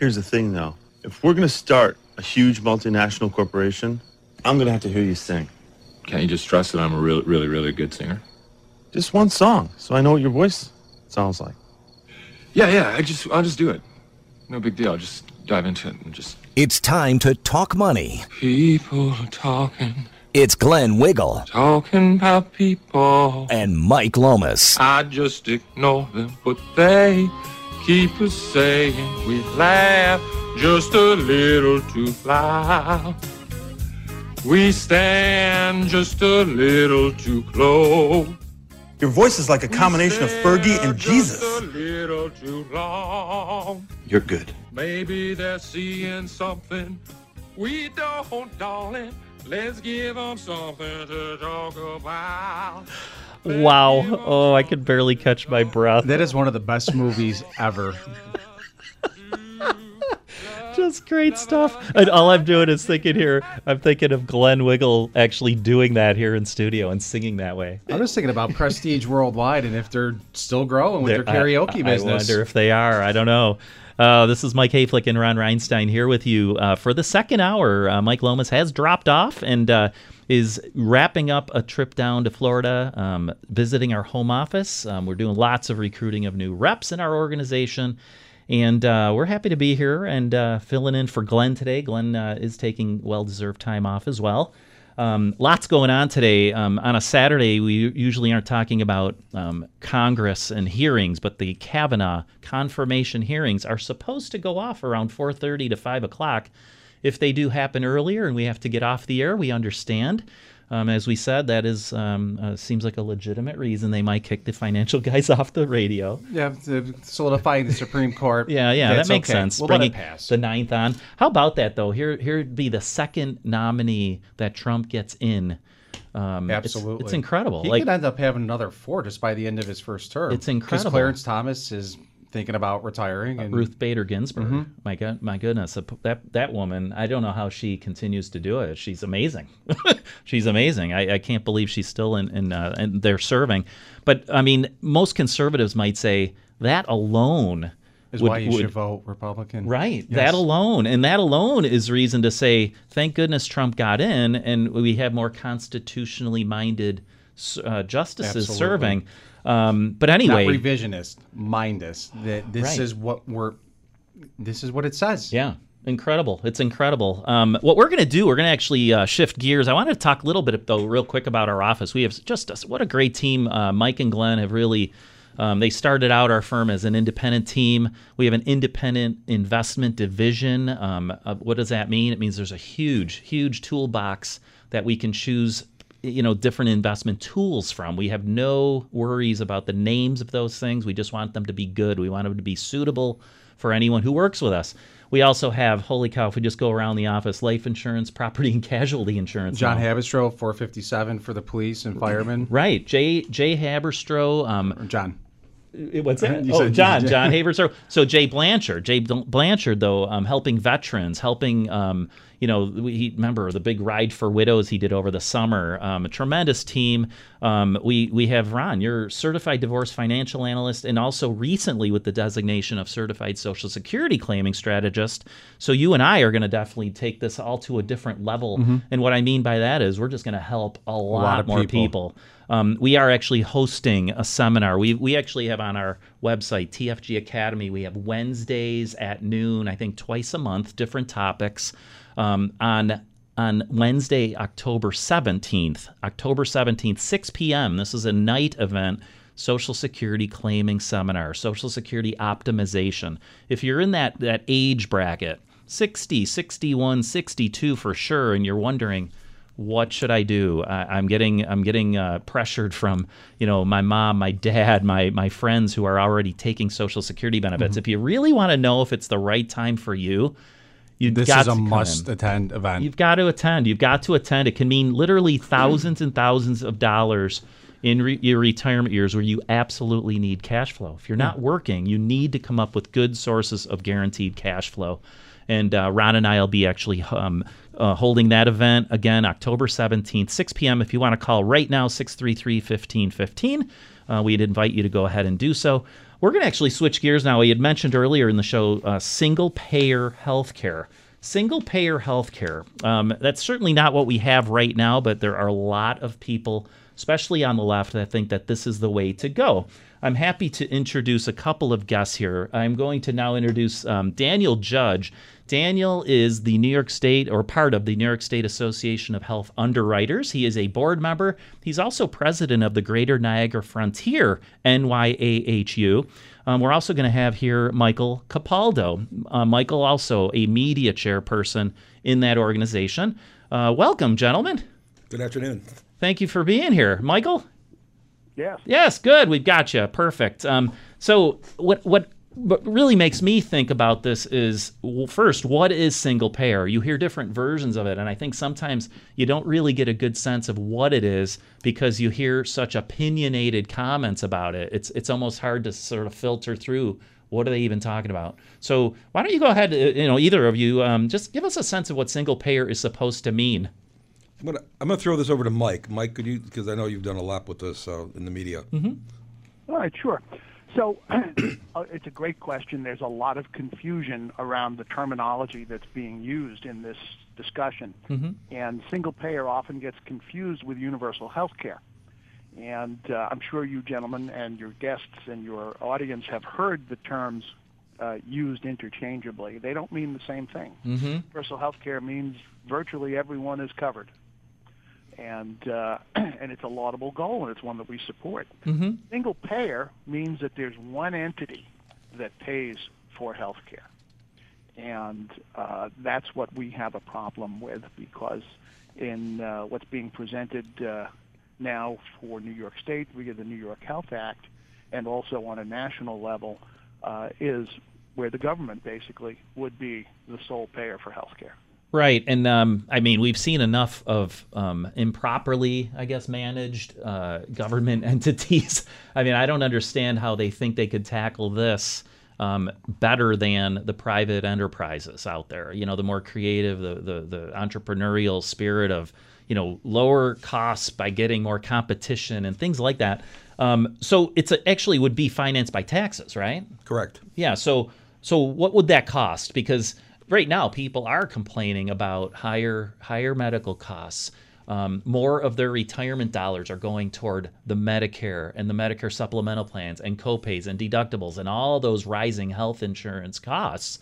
Here's the thing, though. If we're going to start a huge multinational corporation, I'm going to have to hear you sing. Can't you just trust that I'm a really, really, really good singer? Just one song, so I know what your voice sounds like. Yeah, yeah. I just, I'll just do it. No big deal. I'll just dive into it and just. It's time to talk money. People talking, It's Glenn Wiggle talking about people. and Mike Lomas. I just ignore them, but they keep us saying we laugh just a little too loud. We stand just a little too close. Your voice is like a combination of Fergie and Jesus. Just a little too long. You're good. Maybe they're seeing something we don't, darling. Let's give them something to talk about. Wow. Oh, I could barely catch my breath. That is one of the best movies ever. Just great stuff. And all I'm doing is thinking here, I'm thinking of Glenn Wiggle actually doing that here in studio and singing that way. I'm just thinking about Prestige Worldwide and if they're still growing with their They're- I- karaoke I, business. I wonder if they are. I don't know. Uh, this is Mike Hayflick and Ron Reinstein here with you uh, for the second hour. Uh, Mike Lomas has dropped off and uh, is wrapping up a trip down to Florida, um, visiting our home office. Um, we're doing lots of recruiting of new reps in our organization. And uh, we're happy to be here and uh, filling in for Glenn today. Glenn uh, is taking well deserved time off as well. Um, lots going on today. Um, on a Saturday, we usually aren't talking about um, Congress and hearings, but the Kavanaugh confirmation hearings are supposed to go off around 4:30 to 5 o'clock. If they do happen earlier and we have to get off the air, we understand. Um, as we said, that is um, uh, seems like a legitimate reason they might kick the financial guys off the radio. Yeah, to solidify the Supreme Court. Yeah, yeah, that's that makes okay. sense. We'll let Bringing it pass. the ninth on. How about that though? Here, here'd be the second nominee that Trump gets in. Um, Absolutely, it's, incredible. He like could end up having another four just by the end of his first term. It's incredible. Clarence Thomas is thinking about retiring, and Ruth Bader Ginsburg. Mhm. My God, my goodness, that that woman. I don't know how she continues to do it. She's amazing. she's amazing. I, I can't believe she's still in in, uh, in there serving. But I mean, most conservatives might say that alone is would- why you would- should vote Republican. Right. Yes. That alone, and that alone is reason to say, thank goodness Trump got in, and we have more constitutionally minded uh, justices Absolutely. serving. Um, but anyway, not revisionist, mindist. That this Right. is what we're. This is what it says. Yeah. Incredible. It's incredible. Um, what we're going to do, we're going to actually uh, shift gears. I wanted to talk a little bit, though, real quick about our office. We have just a, what a great team. Uh, Mike and Glenn have really. Um, they started out our firm as an independent team. We have an independent investment division. Um, uh, what does that mean? It means there's a huge, huge toolbox that we can choose you know different investment tools from we have no worries about the names of those things we just want them to be good we want them to be suitable for anyone who works with us we also have holy cow if we just go around the office life insurance property and casualty insurance John now. Haberstroh, 457 for the police and firemen. right jay jay haberstroh um John What's that? You Oh, John, John Haberstroh. So Jay Blanchard, Jay Bl- Blanchard, though, um, helping veterans, helping, um, you know, he, remember the big ride for widows he did over the summer. Um, a tremendous team. Um, we we have Ron, you're certified divorce financial analyst, and also recently with the designation of certified Social Security claiming strategist. So you and I are going to definitely take this all to a different level. Mhm. And what I mean by that is we're just going to help a lot, lot of more people. people. Um, we are actually hosting a seminar. We, we actually have on our website, TFG Academy, we have Wednesdays at noon, I think twice a month, different topics. Um, on on Wednesday, October 17th, October 17th, 6 p.m., this is a night event. Social Security claiming seminar, Social Security optimization. If you're in that, that age bracket, 60, 61, 62 for sure, and you're wondering, what should I do? I, I'm getting I'm getting uh, pressured from you know my mom, my dad, my my friends who are already taking Social Security benefits. Mhm. If you really want to know if it's the right time for you, you This got is a to must in. attend event. You've got to attend. You've got to attend. It can mean literally thousands and thousands of dollars in re- your retirement years where you absolutely need cash flow. If you're not working, you need to come up with good sources of guaranteed cash flow. And uh, Ron and I will be actually um, uh, holding that event again October 17th, 6 p.m. If you want to call right now, 633 1515, uh, we'd invite you to go ahead and do so. We're going to actually switch gears now. We had mentioned earlier in the show uh, single payer healthcare. Single payer healthcare. Um, that's certainly not what we have right now, but there are a lot of people, especially on the left, that think that this is the way to go. I'm happy to introduce a couple of guests here. I'm going to now introduce um, Daniel Judge. Daniel is the New York State or part of the New York State Association of Health Underwriters. He is a board member. He's also president of the Greater Niagara Frontier, NYAHU. Um, we're also going to have here Michael Capaldo. Uh, Michael, also a media chairperson in that organization. Uh, welcome, gentlemen. Good afternoon. Thank you for being here. Michael? Yes. Yes, good. We've got you. Perfect. Um, so, what what what really makes me think about this is well, first, what is single payer? You hear different versions of it, and I think sometimes you don't really get a good sense of what it is because you hear such opinionated comments about it. It's it's almost hard to sort of filter through What are they even talking about? So why don't you go ahead, uh, you know, either of you, um, just give us a sense of what single payer is supposed to mean. I'm gonna, I'm gonna throw this over to Mike. Mike, could you? Because I know you've done a lot with this uh, in the media. Mm-hmm. All right, sure. So uh, it's a great question. There's a lot of confusion around the terminology that's being used in this discussion. Mm-hmm. And single payer often gets confused with universal health care. And uh, I'm sure you gentlemen and your guests and your audience have heard the terms uh, used interchangeably. They don't mean the same thing. Mm-hmm. Universal health care means virtually everyone is covered. And, uh, and it's a laudable goal, and it's one that we support. Mm-hmm. Single payer means that there's one entity that pays for health care. And uh, that's what we have a problem with because in uh, what's being presented uh, now for New York State via the New York Health Act and also on a national level uh, is where the government basically would be the sole payer for health care. Right, and um, I mean we've seen enough of um, improperly, I guess, managed uh, government entities. I mean, I don't understand how they think they could tackle this um, better than the private enterprises out there. You know, the more creative, the, the the entrepreneurial spirit of you know lower costs by getting more competition and things like that. Um, so it's a, actually would be financed by taxes, right? Correct. Yeah. So so what would that cost? Because right now people are complaining about higher higher medical costs. Um, more of their retirement dollars are going toward the Medicare and the Medicare supplemental plans and copays and deductibles and all those rising health insurance costs.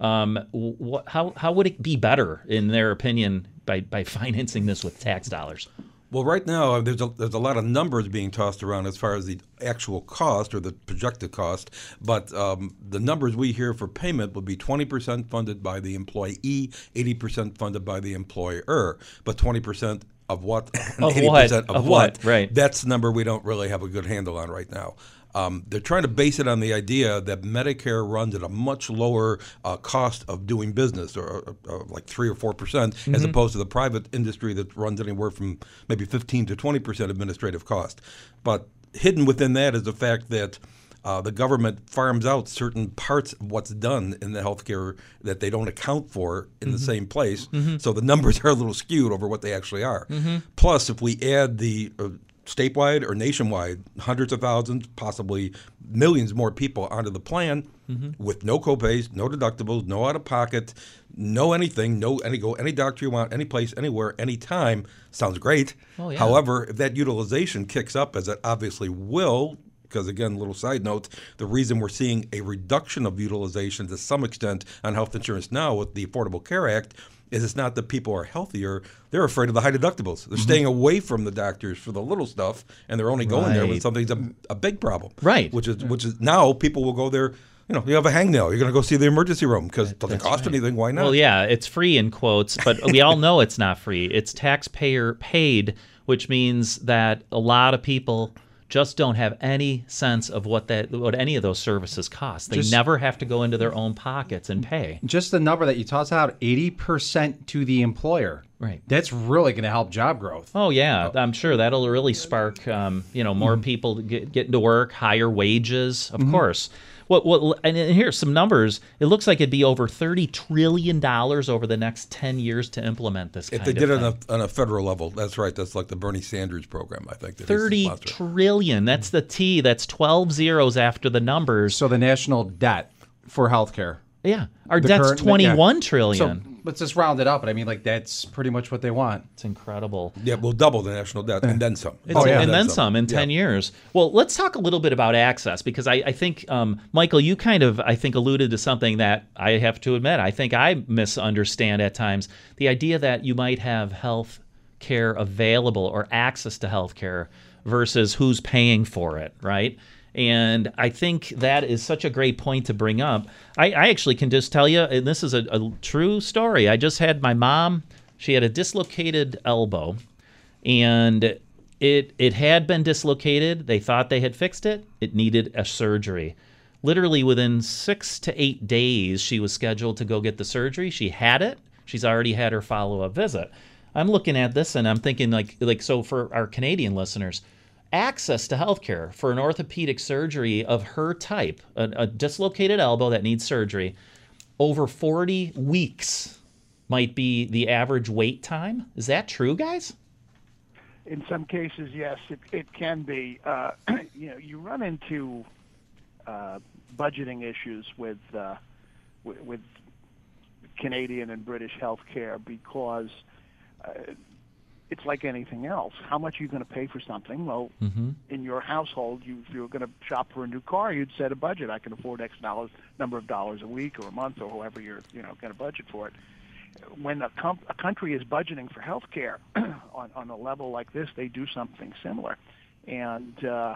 Um, wh- how how would it be better, in their opinion, by by financing this with tax dollars? Well, right now uh, there's a, there's a lot of numbers being tossed around as far as the actual cost or the projected cost, but um, the numbers we hear for payment would be 20% funded by the employee, 80% funded by the employer, but 20% of what? Of 80% what? Of, Of what? what? Right. That's the number we don't really have a good handle on right now. Um, they're trying to base it on the idea that Medicare runs at a much lower uh, cost of doing business, or, or, or like three or four percent, as Mhm. opposed to the private industry that runs anywhere from maybe fifteen to twenty percent administrative cost. But hidden within that is the fact that uh, the government farms out certain parts of what's done in the healthcare that they don't account for in the Mhm. same place. Mhm. So the numbers are a little skewed over what they actually are. Mhm. Plus, if we add the uh, statewide or nationwide, hundreds of thousands, possibly millions more people onto the plan Mhm. with no copays, no deductibles, no out of pocket, no anything, no any go any doctor you want, any place, anywhere, anytime. Sounds great. Oh, yeah. However, if that utilization kicks up, as it obviously will, because again, little side note, the reason we're seeing a reduction of utilization to some extent on health insurance now with the Affordable Care Act is it's not that people are healthier; they're afraid of the high deductibles. They're Mhm. staying away from the doctors for the little stuff, and they're only going there when something's a, a big problem. Right. Which is which is now people will go there. You know, you have a hangnail. You're going to go see the emergency room because it doesn't cost anything. Why not? Well, yeah, it's free in quotes, but we all know it's not free. It's taxpayer paid, which means that a lot of people just don't have any sense of what that what any of those services cost. They Just- never have to go into their own pockets and pay. Just the number that you toss out, 80% to the employer. Right. That's really going to help job growth. Oh yeah, I'm sure that'll really spark um, you know more people to get getting to work, higher wages, of Mhm. course. What what and and here's some numbers. It looks like it'd be over thirty trillion dollars over the next ten years to implement this. If kind they of did it on a, on a federal level, that's right. That's like the Bernie Sanders program, I think. that he's the Thirty sponsor. trillion. That's the T. That's twelve zeros after the numbers. So the national debt for healthcare. Yeah, our The debt's current- twenty-one yeah. trillion. So let's just round it up. But I mean, like that's pretty much what they want. It's incredible. Yeah, we'll double the national debt and then some. It's- Oh, yeah. and then some in 10 years. Well, let's talk a little bit about access because I, I think, um, Michael, you kind of, I think, alluded to something that I have to admit, I think I misunderstand at times. The idea that you might have health care available or access to health care versus who's paying for it, right? And I think that is such a great point to bring up. I, I actually can just tell you, and this is a, a true story. I just had my mom, she had a dislocated elbow and it it had been dislocated. They thought they had fixed it. It needed a surgery. Literally within 6 to 8 days she was scheduled to go get the surgery. She had it. She's already had her follow-up visit. I'm looking at this and I'm thinking like like so for our Canadian listeners, access to healthcare for an orthopedic surgery of her type, a, a dislocated elbow that needs surgery, over 40 weeks might be the average wait time. Is that true, guys? In some cases, yes, it, it can be. Uh, you know, you run into uh, budgeting issues with, uh, with with Canadian and British healthcare because uh, it's like anything else. How much are you going to pay for something? Well, Mm-hmm. in your household, you, if you were going to shop for a new car, you'd set a budget. I can afford X dollars, number of dollars a week or a month or however you're, you know, going to budget for it. When a, com- a country is budgeting for health care on, on a level like this, they do something similar. And uh,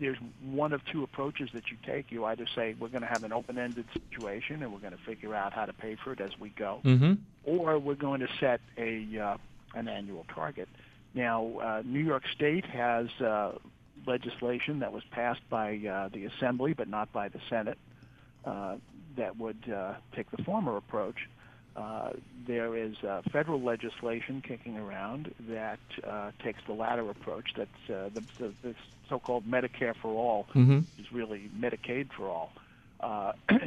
there's one of two approaches that you take. You either say, we're going to have an open-ended situation and we're going to figure out how to pay for it as we go Mm-hmm. or we're going to set a uh, an annual target. Now, uh, New York State has uh, legislation that was passed by uh, the Assembly, but not by the Senate, uh, that would uh, take the former approach. Uh, there is uh, federal legislation kicking around that uh, takes the latter approach. That's uh, the, the, the so-called Medicare for all, Mhm. is really Medicaid for all. Uh,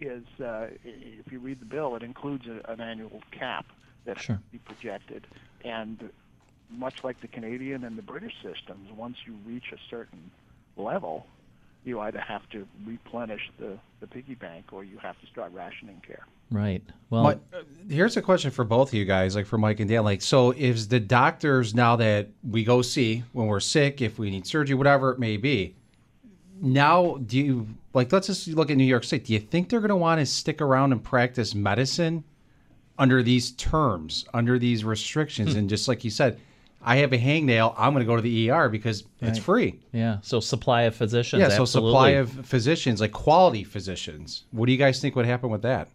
is uh, if you read the bill, it includes a, an annual cap that Sure. be projected, and much like the Canadian and the British systems, once you reach a certain level, you either have to replenish the, the piggy bank or you have to start rationing care. Right. Well, Mi- uh, here's a question for both of you guys, like for Mike and Dan. Like, so is the doctors now that we go see when we're sick, if we need surgery, whatever it may be, now do you like? Let's just look at New York State. Do you think they're going to want to stick around and practice medicine under these terms, under these restrictions, Hmm. and just like you said, I have a hangnail, I'm going to go to the ER because it's free. yeah. So supply of physicians. Yeah, so absolutely. supply of physicians, like quality physicians. What do you guys think would happen with that?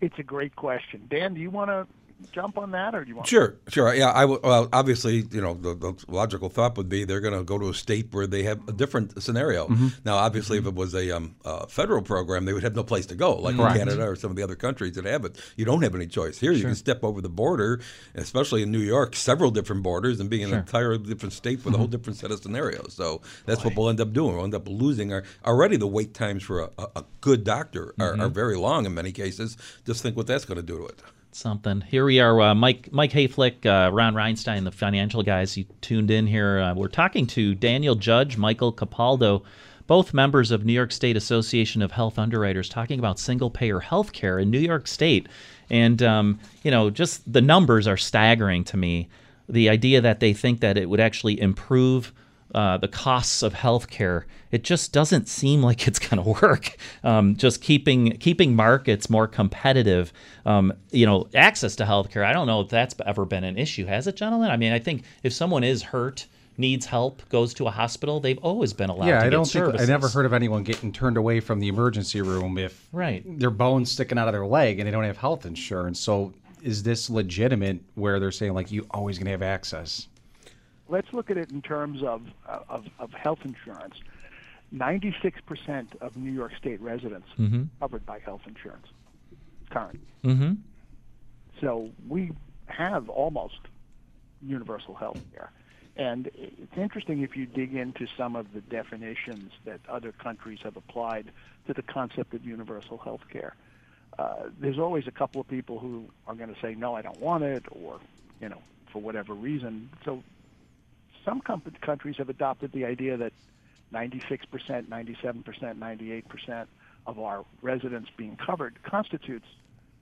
It's a great question. Dan, do you want to jump on that or do you want Sure, sure. Yeah, I w- well, obviously, you know, the, the logical thought would be they're going to go to a state where they have a different scenario. Mhm. Now, obviously, if it was a um, uh, federal program, they would have no place to go, like Correct. in Canada or some of the other countries that have it. You don't have any choice. Here, you can step over the border, especially in New York, several different borders, and being in Sure. an entirely different state with a whole Mhm. different set of scenarios. So that's what we'll end up doing. We'll end up losing our already the wait times for a, a, a good doctor are, are Mhm. very long in many cases. Just think what that's going to do to it. Something. Here we are, uh, Mike Mike Hayflick, uh, Ron Reinstein, the financial guys. You tuned in here. Uh, we're talking to Daniel Judge, Michael Capaldo, both members of New York State Association of Health Underwriters, talking about single payer health care in New York State. And um, you know, just the numbers are staggering to me. The idea that they think that it would actually improve uh, the costs of healthcare, it just doesn't seem like it's going to work. Um, just keeping keeping markets more competitive. Um, you know, access to healthcare. I don't know if that's ever been an issue, has it, gentlemen? I mean, I think if someone is hurt, needs help, goes to a hospital, they've always been allowed yeah, to I don't think services. I never heard of anyone getting turned away from the emergency room if Right. their bones sticking out of their leg and they don't have health insurance. So is this legitimate where they're saying like you always gonna have access? Let's look at it in terms of, of, of health insurance. 96% of New York State residents Mhm. covered by health insurance current. Mm-hmm. So we have almost universal health care. And it's interesting if you dig into some of the definitions that other countries have applied to the concept of universal health care. Uh, there's always a couple of people who are going to say, no, I don't want it, or, you know, for whatever reason. So some com- countries have adopted the idea that 96%, 97%, 98% of our residents being covered constitutes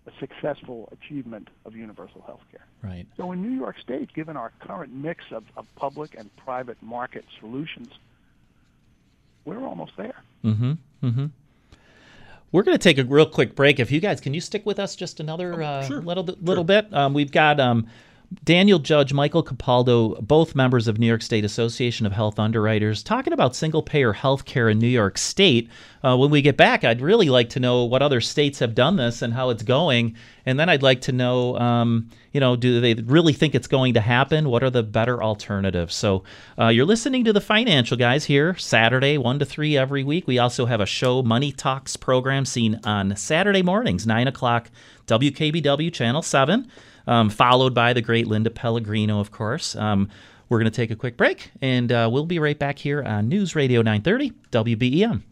a successful achievement of universal health care. Right. So in New York State, given our current mix of, of public and private market solutions, we're almost there. Mm-hmm. Mm-hmm. We're going to take a real quick break. If you guys can, you stick with us just another uh, little little bit. Um, we've got um, Daniel Judge, Michael Capaldo, both members of New York State Association of Health Underwriters, talking about single payer health care in New York State. Uh, when we get back, I'd really like to know what other states have done this and how it's going. And then I'd like to know, um, you know, do they really think it's going to happen? What are the better alternatives? So uh, you're listening to the Financial Guys here, Saturday, 1 to 3 every week. We also have a show, Money Talks program, seen on Saturday mornings, 9 o'clock, WKBW Channel 7 um, followed by the great Linda Pellegrino, of course. Um, We're going to take a quick break, and uh, we'll be right back here on News Radio 930 WBEN.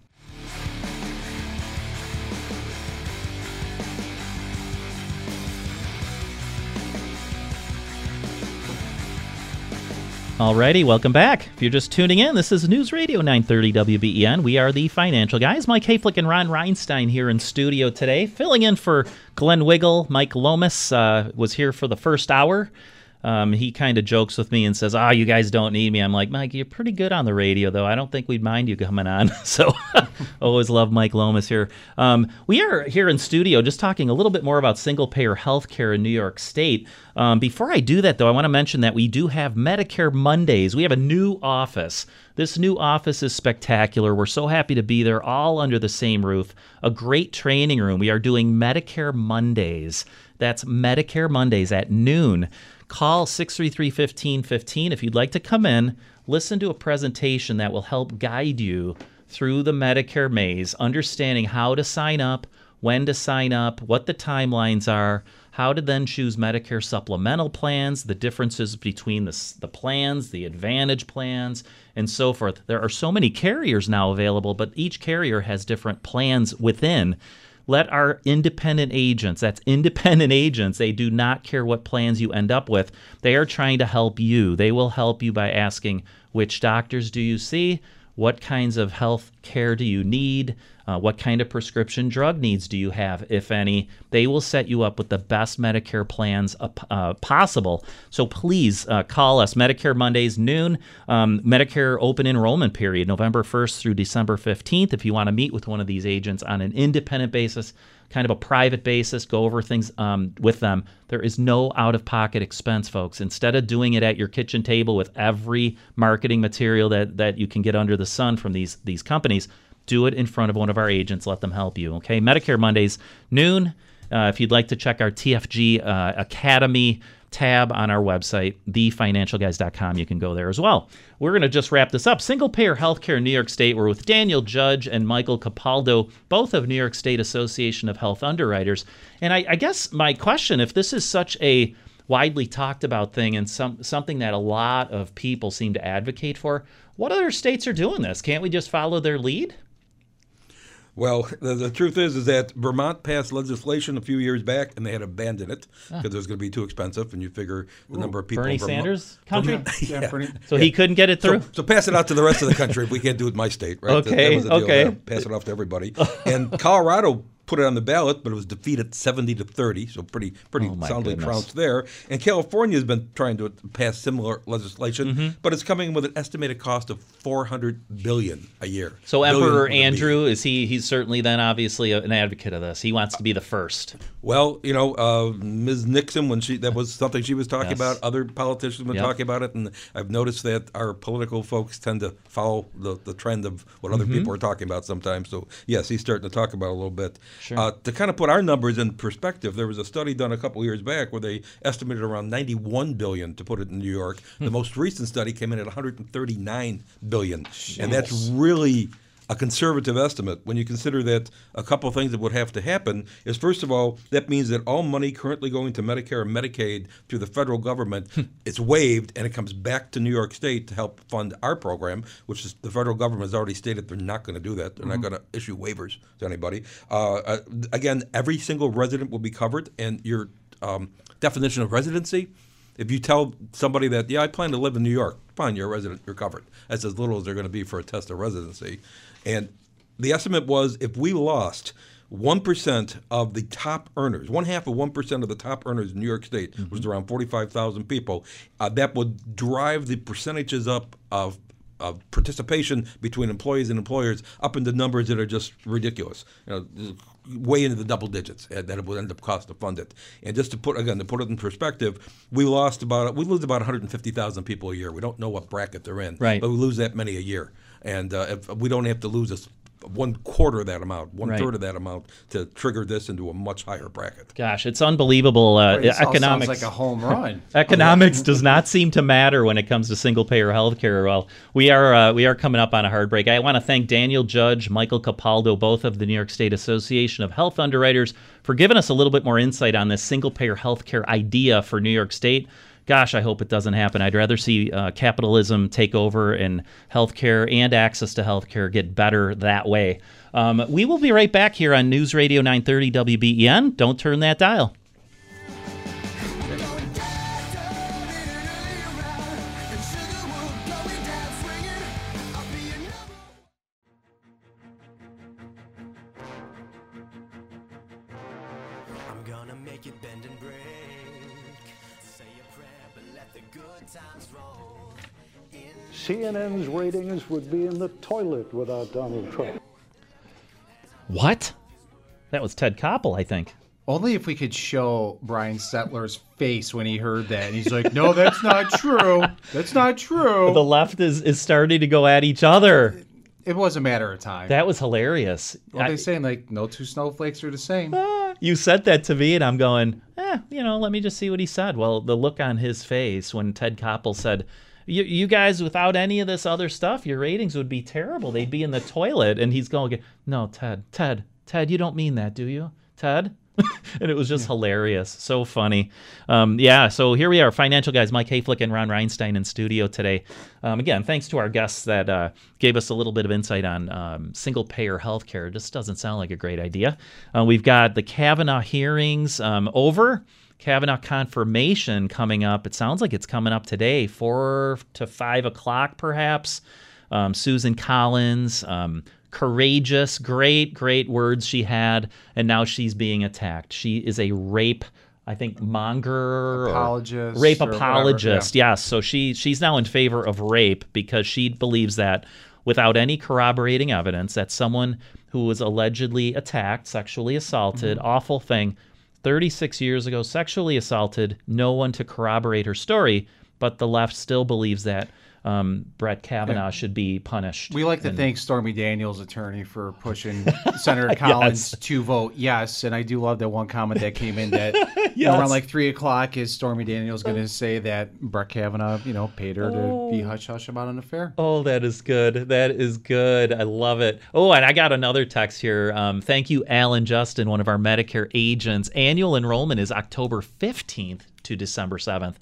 Alrighty, welcome back. If you're just tuning in, this is News Radio 930 WBEN. We are the financial guys. Mike Hayflick and Ron Reinstein here in studio today, filling in for Glenn Wiggle. Mike Lomas uh, was here for the first hour. Um, he kind of jokes with me and says, "Ah, oh, you guys don't need me." I'm like, Mike, you're pretty good on the radio, though. I don't think we'd mind you coming on. so, always love Mike Lomas here. Um, we are here in studio just talking a little bit more about single payer health care in New York State. Um, before I do that, though, I want to mention that we do have Medicare Mondays. We have a new office. This new office is spectacular. We're so happy to be there, all under the same roof. A great training room. We are doing Medicare Mondays. That's Medicare Mondays at noon. Call 633 1515 if you'd like to come in, listen to a presentation that will help guide you through the Medicare maze, understanding how to sign up, when to sign up, what the timelines are, how to then choose Medicare supplemental plans, the differences between the, the plans, the Advantage plans, and so forth. There are so many carriers now available, but each carrier has different plans within let our independent agents, that's independent agents, they do not care what plans you end up with. They are trying to help you. They will help you by asking which doctors do you see? What kinds of health care do you need? Uh, what kind of prescription drug needs do you have, if any? They will set you up with the best Medicare plans uh, uh, possible. So please uh, call us. Medicare Mondays, noon. Um, Medicare open enrollment period, November 1st through December 15th. If you want to meet with one of these agents on an independent basis, kind of a private basis, go over things um, with them. There is no out of pocket expense, folks. Instead of doing it at your kitchen table with every marketing material that, that you can get under the sun from these, these companies, do it in front of one of our agents. Let them help you. Okay. Medicare Mondays, noon. Uh, if you'd like to check our TFG uh, Academy tab on our website, thefinancialguys.com, you can go there as well. We're going to just wrap this up. Single payer healthcare in New York State. We're with Daniel Judge and Michael Capaldo, both of New York State Association of Health Underwriters. And I, I guess my question if this is such a widely talked about thing and some, something that a lot of people seem to advocate for, what other states are doing this? Can't we just follow their lead? Well, the, the, truth is, is that Vermont passed legislation a few years back, and they had abandoned it because ah. it was going to be too expensive. And you figure the Ooh, number of people. Bernie Sanders country. yeah. yeah. So yeah. he couldn't get it through. So, so, pass it out to the rest of the country if we can't do it in my state, right? Okay. That, that okay. Pass it off to everybody. and Colorado put it on the ballot, but it was defeated 70 to 30, so pretty pretty oh soundly goodness. trounced there. And California has been trying to pass similar legislation, mm-hmm. but it's coming with an estimated cost of 400 billion a year. So Emperor Andrew is he? He's certainly then obviously an advocate of this. He wants to be the first. Well, you know, uh, Ms. Nixon when she that was something she was talking yes. about. Other politicians have been yep. talking about it, and I've noticed that our political folks tend to follow the, the trend of what other mm-hmm. people are talking about sometimes. So yes, he's starting to talk about it a little bit. Sure. Uh, to kind of put our numbers in perspective, there was a study done a couple years back where they estimated around 91 billion to put it in New York. Hmm. The most recent study came in at 139 billion, and that's really a conservative estimate when you consider that a couple of things that would have to happen is first of all that means that all money currently going to Medicare and Medicaid through the federal government is waived and it comes back to New York State to help fund our program, which is the federal government has already stated they're not going to do that. They're Mm-hmm. not going to issue waivers to anybody. Uh, uh, again, every single resident will be covered, and your um, definition of residency. If you tell somebody that, yeah, I plan to live in New York, fine, you're a resident, you're covered. That's as little as they're going to be for a test of residency. And the estimate was if we lost 1% of the top earners, one half of 1% of the top earners in New York State, Mm-hmm. which is around 45,000 people, uh, that would drive the percentages up of of participation between employees and employers up into numbers that are just ridiculous. You know, way into the double digits that it would end up cost to fund it. And just to put again to put it in perspective, we lost about we lose about 150,000 people a year. We don't know what bracket they're in, Right. but we lose that many a year. And uh, if we don't have to lose a, one quarter of that amount, one Right. third of that amount to trigger this into a much higher bracket. Gosh, it's unbelievable. Uh, Boy, this economics sounds like a home run. economics does not seem to matter when it comes to single payer healthcare. Well, we are uh, we are coming up on a hard break. I want to thank Daniel Judge, Michael Capaldo, both of the New York State Association of Health Underwriters, for giving us a little bit more insight on this single payer healthcare idea for New York State. Gosh, I hope it doesn't happen. I'd rather see uh, capitalism take over and healthcare and access to healthcare get better that way. Um, we will be right back here on News Radio 930 WBEN. Don't turn that dial. CNN's ratings would be in the toilet without Donald Trump. What? That was Ted Koppel, I think. Only if we could show Brian Stelter's face when he heard that. And he's like, no, that's not true. That's not true. The left is, is starting to go at each other. It was a matter of time. That was hilarious. What are I- they saying? Like, no two snowflakes are the same. you said that to me, and I'm going, eh, you know, let me just see what he said. Well, the look on his face when Ted Koppel said, you, you guys, without any of this other stuff, your ratings would be terrible. They'd be in the toilet. And he's going, no, Ted, Ted, Ted, you don't mean that, do you? Ted? and it was just hilarious. So funny. Um, yeah, so here we are, financial guys, Mike Hayflick and Ron Reinstein in studio today. Um, again, thanks to our guests that uh, gave us a little bit of insight on um, single payer healthcare. It just doesn't sound like a great idea. Uh, we've got the Kavanaugh hearings um, over. Kavanaugh confirmation coming up. It sounds like it's coming up today, four to five o'clock, perhaps. Um, Susan Collins, um, courageous, great, great words she had, and now she's being attacked. She is a rape, I think, monger, Apologist rape whatever, apologist. Yes, so she she's now in favor of rape because she believes that without any corroborating evidence that someone who was allegedly attacked, sexually assaulted, Mm-hmm. awful thing, 36 years ago, sexually assaulted, no one to corroborate her story, but the left still believes that um, Brett Kavanaugh Yeah. should be punished. We like to And- thank Stormy Daniels' attorney for pushing Senator Collins to vote yes. And I do love that one comment that came in that you know, around like three o'clock is Stormy Daniels going to say that Brett Kavanaugh, you know, paid her to be hush hush about an affair. Oh, that is good. That is good. I love it. Oh, and I got another text here. Um, thank you, Alan Justin, one of our Medicare agents. Annual enrollment is October 15th to December 7th.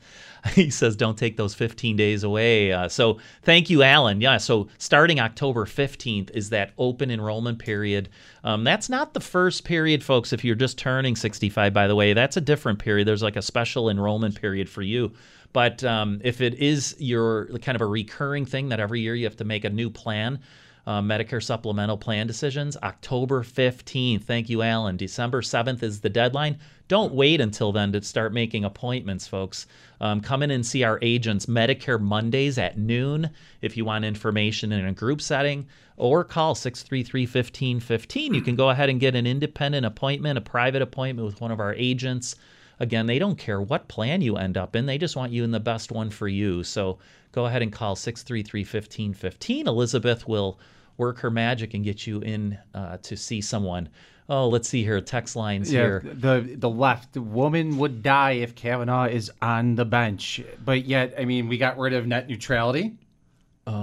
He says, don't take those 15 days away. Uh, so thank you, Alan. Yeah, so starting October 15th is that open enrollment period. Um, that's not the first period, folks, if you're just turning 65, by the way. That's a different period. There's like a special enrollment period for you. But um, if it is your kind of a recurring thing that every year you have to make a new plan, uh, Medicare supplemental plan decisions, October 15th. Thank you, Alan. December 7th is the deadline. Don't wait until then to start making appointments, folks. Um, come in and see our agents, Medicare Mondays at noon if you want information in a group setting, or call 633 1515. You can go ahead and get an independent appointment, a private appointment with one of our agents. Again, they don't care what plan you end up in, they just want you in the best one for you. So go ahead and call 633 1515. Elizabeth will work her magic and get you in uh, to see someone. Oh, let's see here. Text lines Yeah, here. the the left woman would die if Kavanaugh is on the bench, but yet I mean we got rid of net neutrality.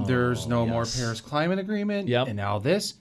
There's no more Oh. Paris Climate Agreement. Yep. and now this,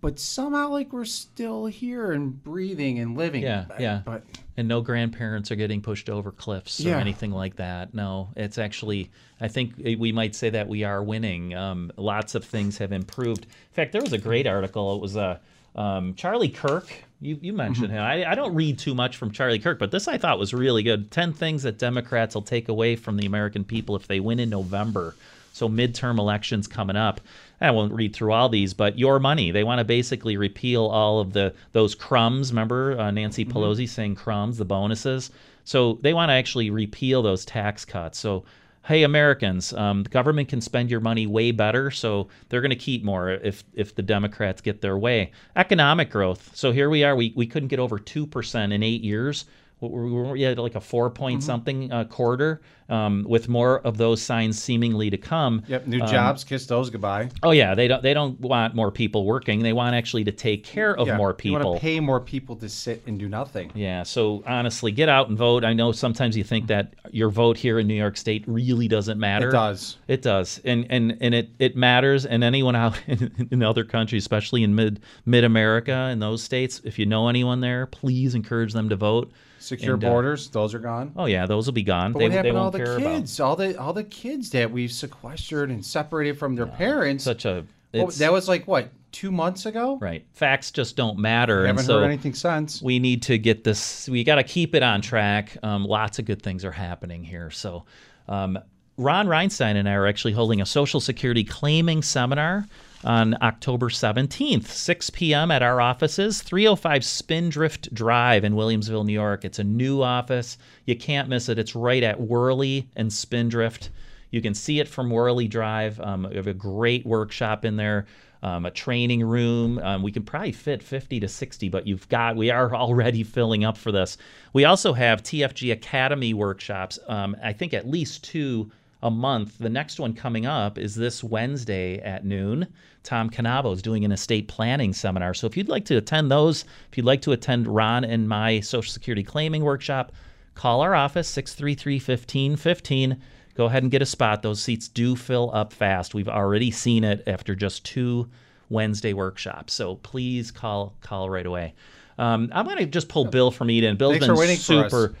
but somehow like we're still here and breathing and living. Yeah, But- yeah. But and no grandparents are getting pushed over cliffs or Yeah. anything like that. No, it's actually, I think we might say that we are winning. Um, lots of things have improved. In fact, there was a great article. It was uh, um, Charlie Kirk. You, you mentioned him. I, I don't read too much from Charlie Kirk, but this I thought was really good. 10 things that Democrats will take away from the American people if they win in November. So midterm elections coming up. I won't read through all these, but your money. They want to basically repeal all of the those crumbs. Remember uh, Nancy Pelosi saying crumbs, the bonuses. So they want to actually repeal those tax cuts. So hey, Americans, um, the government can spend your money way better. So they're going to keep more if if the Democrats get their way. Economic growth. So here we are. We we couldn't get over two percent in eight years. We were we had like a four point something uh, quarter, um, with more of those signs seemingly to come. yep, new Um, jobs, kiss those goodbye. Oh yeah, they don't they don't want more people working. They want actually to take care of Yeah, more You people. want to pay more people to sit and do nothing. Yeah, so honestly, get out and vote. I know sometimes you think that your vote here in New York State really doesn't matter. It does. It does, and and and it it matters. And anyone out in, in other countries, especially in mid mid America in those states, if you know anyone there, please encourage them to vote. Secure And, uh, borders, those are gone. oh yeah, those will be gone. But they what they happened all won't the care about. kids? All the all the kids that we've sequestered and separated from their parents. Such a Well, that was like what two months ago. Right. Facts just don't matter. and Haven't so heard anything since. We need to get this. We got to keep it on track. Um, lots of good things are happening here. So, um, Ron Reinstein and I are actually holding a Social Security claiming seminar on October 17th, 6 p.m. at our offices, 305 Spindrift Drive in Williamsville, New York. It's a new office. You can't miss it. It's right at Wehrle and Spindrift. You can see it from Wehrle Drive. Um, we have a great workshop in there, um, a training room. Um, we can probably fit 50 to 60, but you've got, we are already filling up for this. We also have TFG Academy workshops, um, I think at least two a month. The next one coming up is this Wednesday at noon. Tom Canabo is doing an estate planning seminar. So if you'd like to attend those, if you'd like to attend Ron and my Social Security claiming workshop, call our office 633 1515 go ahead and get a spot those seats do fill up fast we've already seen it after just two wednesday workshops so please call call right away um, i'm going to just pull bill from eden bill's Thanks been for waiting for us. super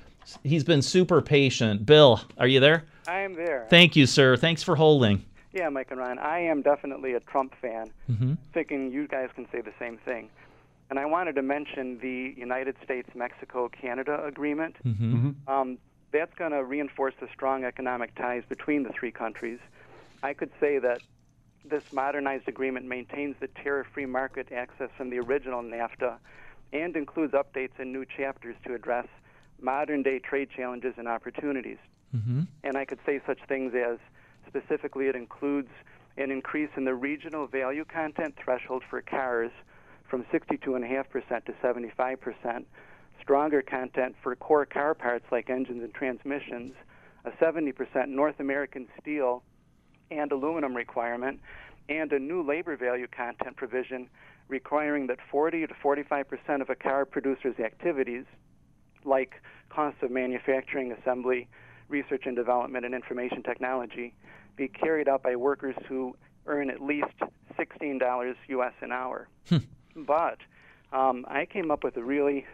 he's been super patient bill are you there I am there. thank you sir thanks for holding Yeah, Mike and Ryan. I am definitely a Trump fan. Mhm. Thinking you guys can say the same thing. And I wanted to mention the United States Mexico Canada agreement. Mhm. Um, that's going to reinforce the strong economic ties between the three countries. I could say that this modernized agreement maintains the tariff free market access from the original NAFTA and includes updates and new chapters to address modern day trade challenges and opportunities. Mm-hmm. And I could say such things as specifically it includes an increase in the regional value content threshold for cars from 62.5% to 75%, stronger content for core car parts like engines and transmissions, a 70% North American steel and aluminum requirement, and a new labor value content provision requiring that 40 to 45% of a car producer's activities, like costs of manufacturing, assembly, research and development, and information technology, be carried out by workers who earn at least $16 US an hour. but um, I came up with a really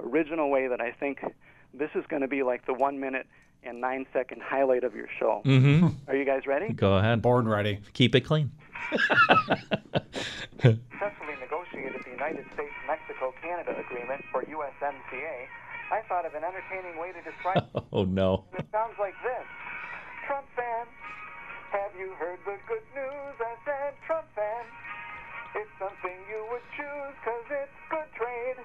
original way that I think this is going to be like the one minute and nine second highlight of your show. Mhm. Are you guys ready? go ahead born ready keep it clean successfully negotiated the United States Mexico Canada Agreement, or USMCA, I thought of an entertaining way to describe it. oh no It sounds like this Trump fan, have you heard the good news? I said, Trump fan, it's something you would choose because it's good trade.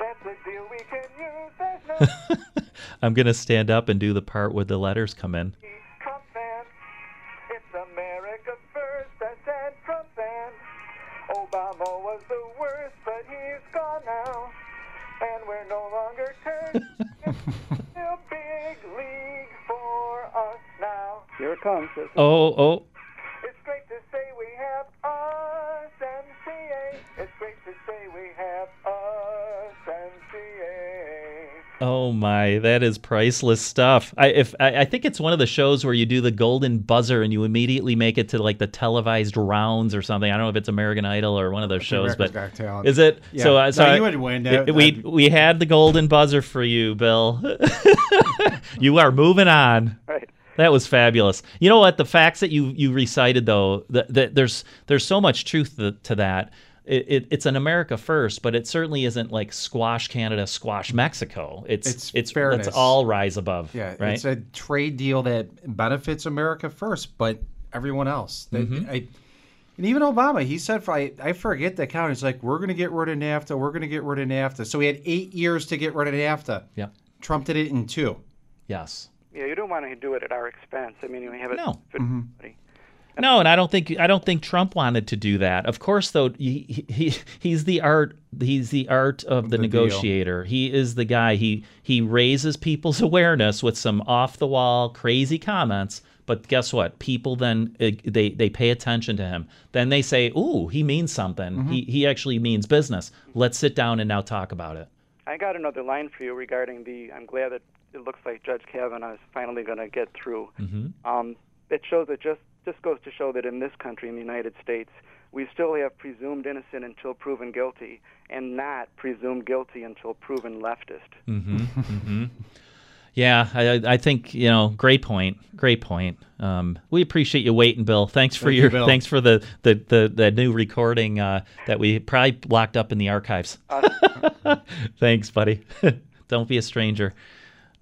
That's a deal we can use. No i'm going to stand up and do the part where the letters come in now. It comes. This oh oh It's great to say we have USMCA. It's great to say we have USMCA. Oh my, that is priceless stuff. I if I, I think it's one of the shows where you do the golden buzzer and you immediately make it to like the televised rounds or something. I don't know if it's American Idol or one of those shows, America's but Got is it? Yeah. So, uh, so No, I- you would win. it- we we had the golden buzzer for you, Bill. you are moving on. That was fabulous. You know what? The facts that you you recited though, that, that there's there's so much truth to, to that. It, it, it's an America first, but it certainly isn't like squash Canada, squash Mexico. It's It's it's fairness. let's all rise above. Yeah, right. it's a trade deal that benefits America first, but everyone else. That- Mhm. I, and even Obama, he said, I, I forget the count. He's like, we're going to get rid of NAFTA. We're going to get rid of NAFTA. So we had eight years to get rid of NAFTA. Yeah. Trump did it in two. Yes. Yeah, you don't want to do it at our expense. I mean, we have it. No. for everybody. No, and I don't think I don't think Trump wanted to do that. Of course, though, he, he he's the art he's the art of the, The deal. negotiator. He is the guy. He he raises people's awareness with some off the wall crazy comments. But guess what? People then uh, they they pay attention to him. Then they say, "Ooh, he means something. Mm-hmm. He he actually means business. Let's sit down and now talk about it." I got another line for you regarding the. I'm glad that it looks like Judge Kavanaugh is finally going to get through. Mm-hmm. Um, it shows that just just goes to show that in this country, in the United States, we still have presumed innocent until proven guilty, and not presumed guilty until proven leftist. Mm-hmm. mm-hmm. Yeah, I, I think you know. Great point. Great point. Um, we appreciate you waiting, Bill. Thanks for Thank your Bill. thanks for the the the, the new recording uh, that we probably locked up in the archives. thanks, buddy. Don't be a stranger.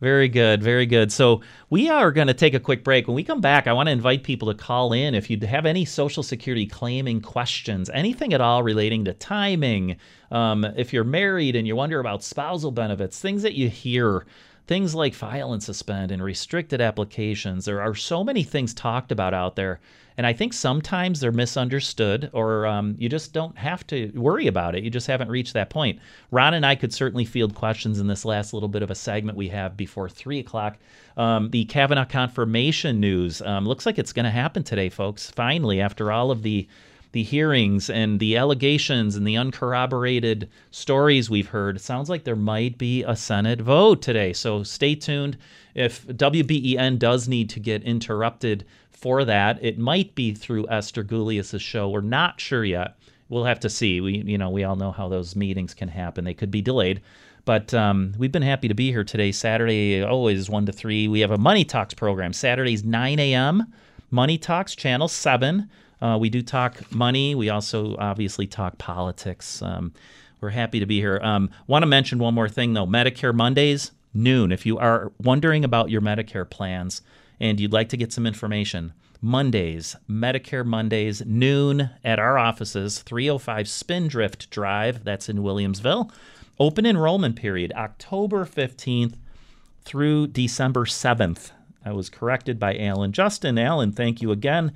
Very good, very good. So we are going to take a quick break. When we come back, I want to invite people to call in if you have any Social Security claiming questions, anything at all relating to timing. Um, if you're married and you wonder about spousal benefits, things that you hear, things like file and suspend and restricted applications. There are so many things talked about out there. And I think sometimes they're misunderstood, or um, you just don't have to worry about it. You just haven't reached that point. Ron and I could certainly field questions in this last little bit of a segment we have before three o'clock. Um, the Kavanaugh confirmation news um, looks like it's going to happen today, folks. Finally, after all of the the hearings and the allegations and the uncorroborated stories we've heard, it sounds like there might be a Senate vote today. So stay tuned. If WBEN does need to get interrupted for that, it might be through Esther Gulius' show. We're not sure yet. We'll have to see. We, you know, we all know how those meetings can happen. They could be delayed. But um, we've been happy to be here today. Saturday, always 1 to 3. We have a Money Talks program. Saturdays, 9 a.m. Money Talks, Channel 7. Uh, we do talk money. We also obviously talk politics. Um, we're happy to be here. Um, Want to mention one more thing though Medicare Mondays, noon. If you are wondering about your Medicare plans and you'd like to get some information, Mondays, Medicare Mondays, noon at our offices, 305 Spindrift Drive, that's in Williamsville. Open enrollment period, October 15th through December 7th. I was corrected by Alan Justin. Alan, thank you again.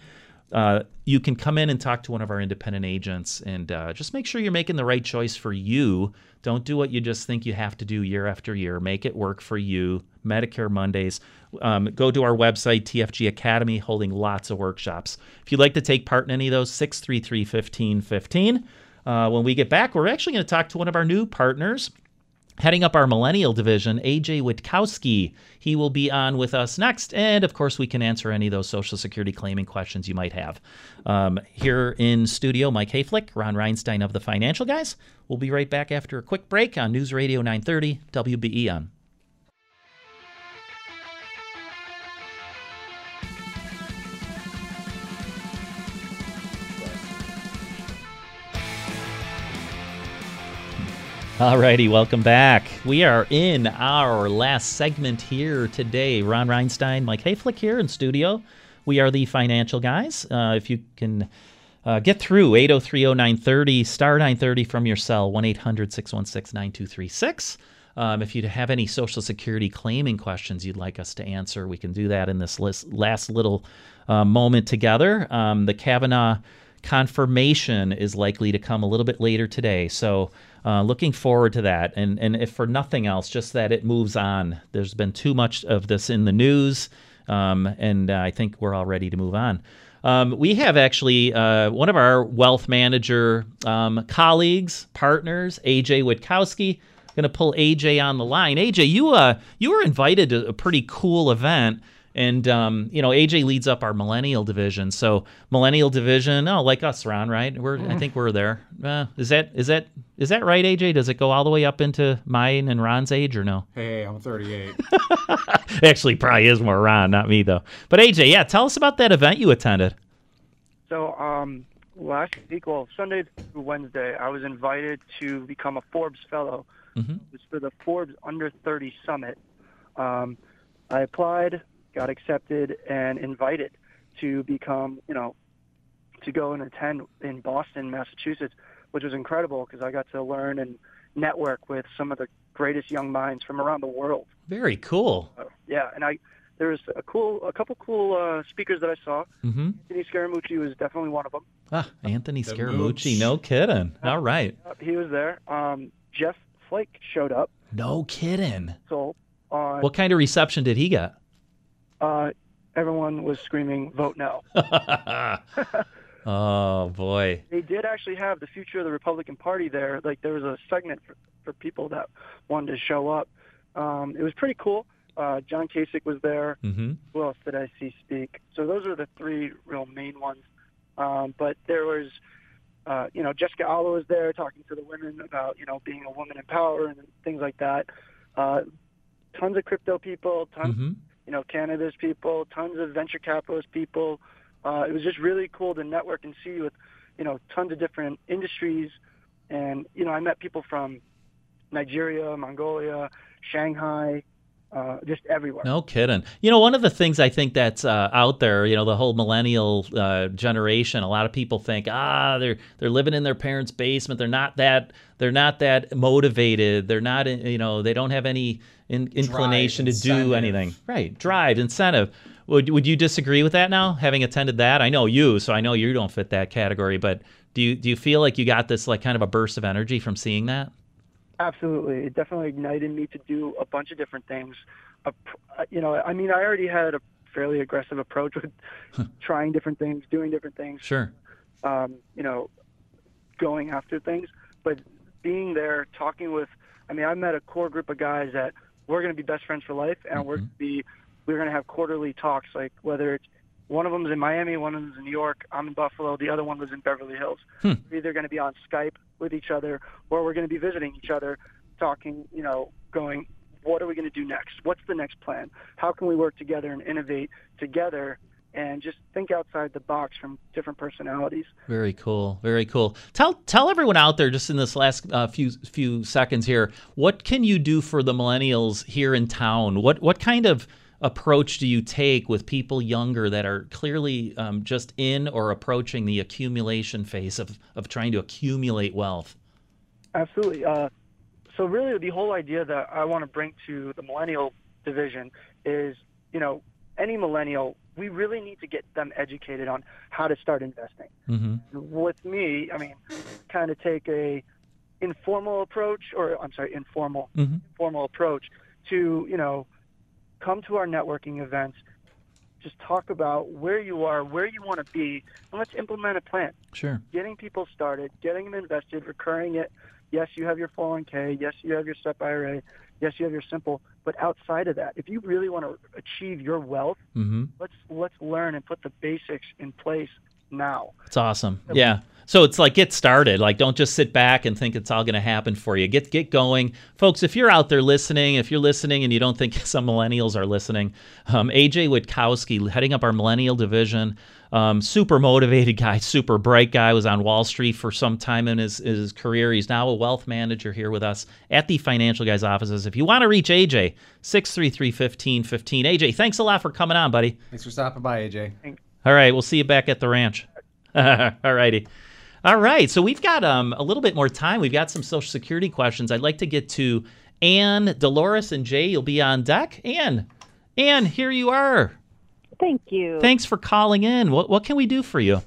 Uh, you can come in and talk to one of our independent agents and uh, just make sure you're making the right choice for you. Don't do what you just think you have to do year after year. Make it work for you. Medicare Mondays. Um, go to our website, TFG Academy, holding lots of workshops. If you'd like to take part in any of those, 633 1515. Uh, when we get back, we're actually going to talk to one of our new partners. Heading up our millennial division, AJ Witkowski. He will be on with us next. And of course, we can answer any of those Social Security claiming questions you might have. Um, here in studio, Mike Hayflick, Ron Reinstein of the Financial Guys. We'll be right back after a quick break on News Radio 930 WBEN. Alrighty, welcome back. We are in our last segment here today. Ron Reinstein, Mike Hayflick here in studio. We are the financial guys. Uh, if you can uh, get through 8030930, star 930 from your cell, 1 800 616 9236. Um, if you have any Social Security claiming questions you'd like us to answer, we can do that in this list, last little uh, moment together. Um, the Kavanaugh confirmation is likely to come a little bit later today. So, uh, looking forward to that. And, and if for nothing else, just that it moves on. There's been too much of this in the news, um, and uh, I think we're all ready to move on. Um, we have actually uh, one of our wealth manager um, colleagues, partners, AJ Witkowski. Going to pull AJ on the line. AJ, you uh, you were invited to a pretty cool event. And um, you know, AJ leads up our millennial division. So millennial division, oh, like us, Ron, right? We're I think we're there. Uh, is that is that is that right, AJ? Does it go all the way up into mine and Ron's age, or no? Hey, I'm 38. Actually, probably is more Ron, not me though. But AJ, yeah, tell us about that event you attended. So, um, last week, well, Sunday through Wednesday, I was invited to become a Forbes Fellow. Mm-hmm. It was for the Forbes Under 30 Summit. Um, I applied, got accepted, and invited to become, you know, to go and attend in Boston, Massachusetts, which was incredible because I got to learn and network with some of the greatest young minds from around the world. Very cool. Uh, yeah, and I there was a cool, a couple cool uh, speakers that I saw. Mm-hmm. Anthony Scaramucci was definitely one of them. Ah, Anthony The Scaramucci, no kidding. All right. Uh, He was there. Um, Jeff Flake showed up. No kidding. So on What kind of reception did he get? Uh, everyone was screaming, "Vote no!" oh boy. they did actually have the future of the Republican Party there. Like there was a segment for, for people that wanted to show up. Um, it was pretty cool. Uh, John Kasich was there. Mm-hmm. Who else did I see speak? So those are the three real main ones. Um, but there was uh, you know, Jessica Alba was there talking to the women about, you know, being a woman in power and things like that. Uh, tons of crypto people, tons, Mhm. You know, cannabis people, tons of venture capitalist people. Uh, it was just really cool to network and see with, you know, tons of different industries. And, you know, I met people from Nigeria, Mongolia, Shanghai, uh, just everywhere. No kidding. You know, one of the things I think that's uh, out there, you know, the whole millennial uh, generation. A lot of people think, ah, they're they're living in their parents' basement. They're not that. They're not that motivated. They're not. You know, they don't have any in, inclination to do anything. Right. Drive, incentive. Would would you disagree with that now, having attended that? I know you, so I know you don't fit that category. But do you do you feel like you got this like kind of a burst of energy from seeing that? Absolutely, it definitely ignited me to do a bunch of different things. Uh, you know, I mean, I already had a fairly aggressive approach with trying different things, doing different things. Sure. Um, you know, going after things, but being there, talking with. I mean, I met a core group of guys that we're going to be best friends for life, and we're Mm-hmm. going to be we're going to have quarterly talks. Like whether it's one of them's in Miami, one of them's in New York, I'm in Buffalo, the other one was in Beverly Hills. Hmm. We're either going to be on Skype with each other, or we're going to be visiting each other, talking. You know, going, what are we going to do next? What's the next plan? How can we work together and innovate together? And just think outside the box from different personalities. Very cool. Very cool. Tell tell everyone out there just in this last uh, few few seconds here, what can you do for the millennials here in town? What what kind of approach do you take with people younger that are clearly um, just in or approaching the accumulation phase of of trying to accumulate wealth? Absolutely. Uh, so really, the whole idea that I want to bring to the millennial division is, you know, any millennial, we really need to get them educated on how to start investing. Mm-hmm. With me, I mean, kind of take a informal approach, or I'm sorry, informal, Mhm. informal approach to, you know, come to our networking events, just talk about where you are, where you want to be, and let's implement a plan Sure. getting people started, getting them invested, recurring it. Yes, you have your 401k. Yes, you have your SEP IRA. Yes, you have your simple. But outside of that, if you really want to achieve your wealth, Mm-hmm. let's let's learn and put the basics in place now. It's awesome. Yeah. So it's like get started. Like don't just sit back and think it's all going to happen for you. Get get going, folks. If you're out there listening, if you're listening and you don't think some millennials are listening, um, AJ Witkowski, heading up our millennial division, um, super motivated guy, super bright guy, was on Wall Street for some time in his his career. He's now a wealth manager here with us at the Financial Guys offices. If you want to reach AJ, six three three fifteen fifteen. AJ, thanks a lot for coming on, buddy. Thanks for stopping by, AJ. All right, we'll see you back at the ranch. All righty. All right, so we've got um, a little bit more time. We've got some Social Security questions. I'd like to get to Anne, Dolores, and Jay. You'll be on deck. Anne, Anne, here you are. Thank you. Thanks for calling in. What what can we do for you?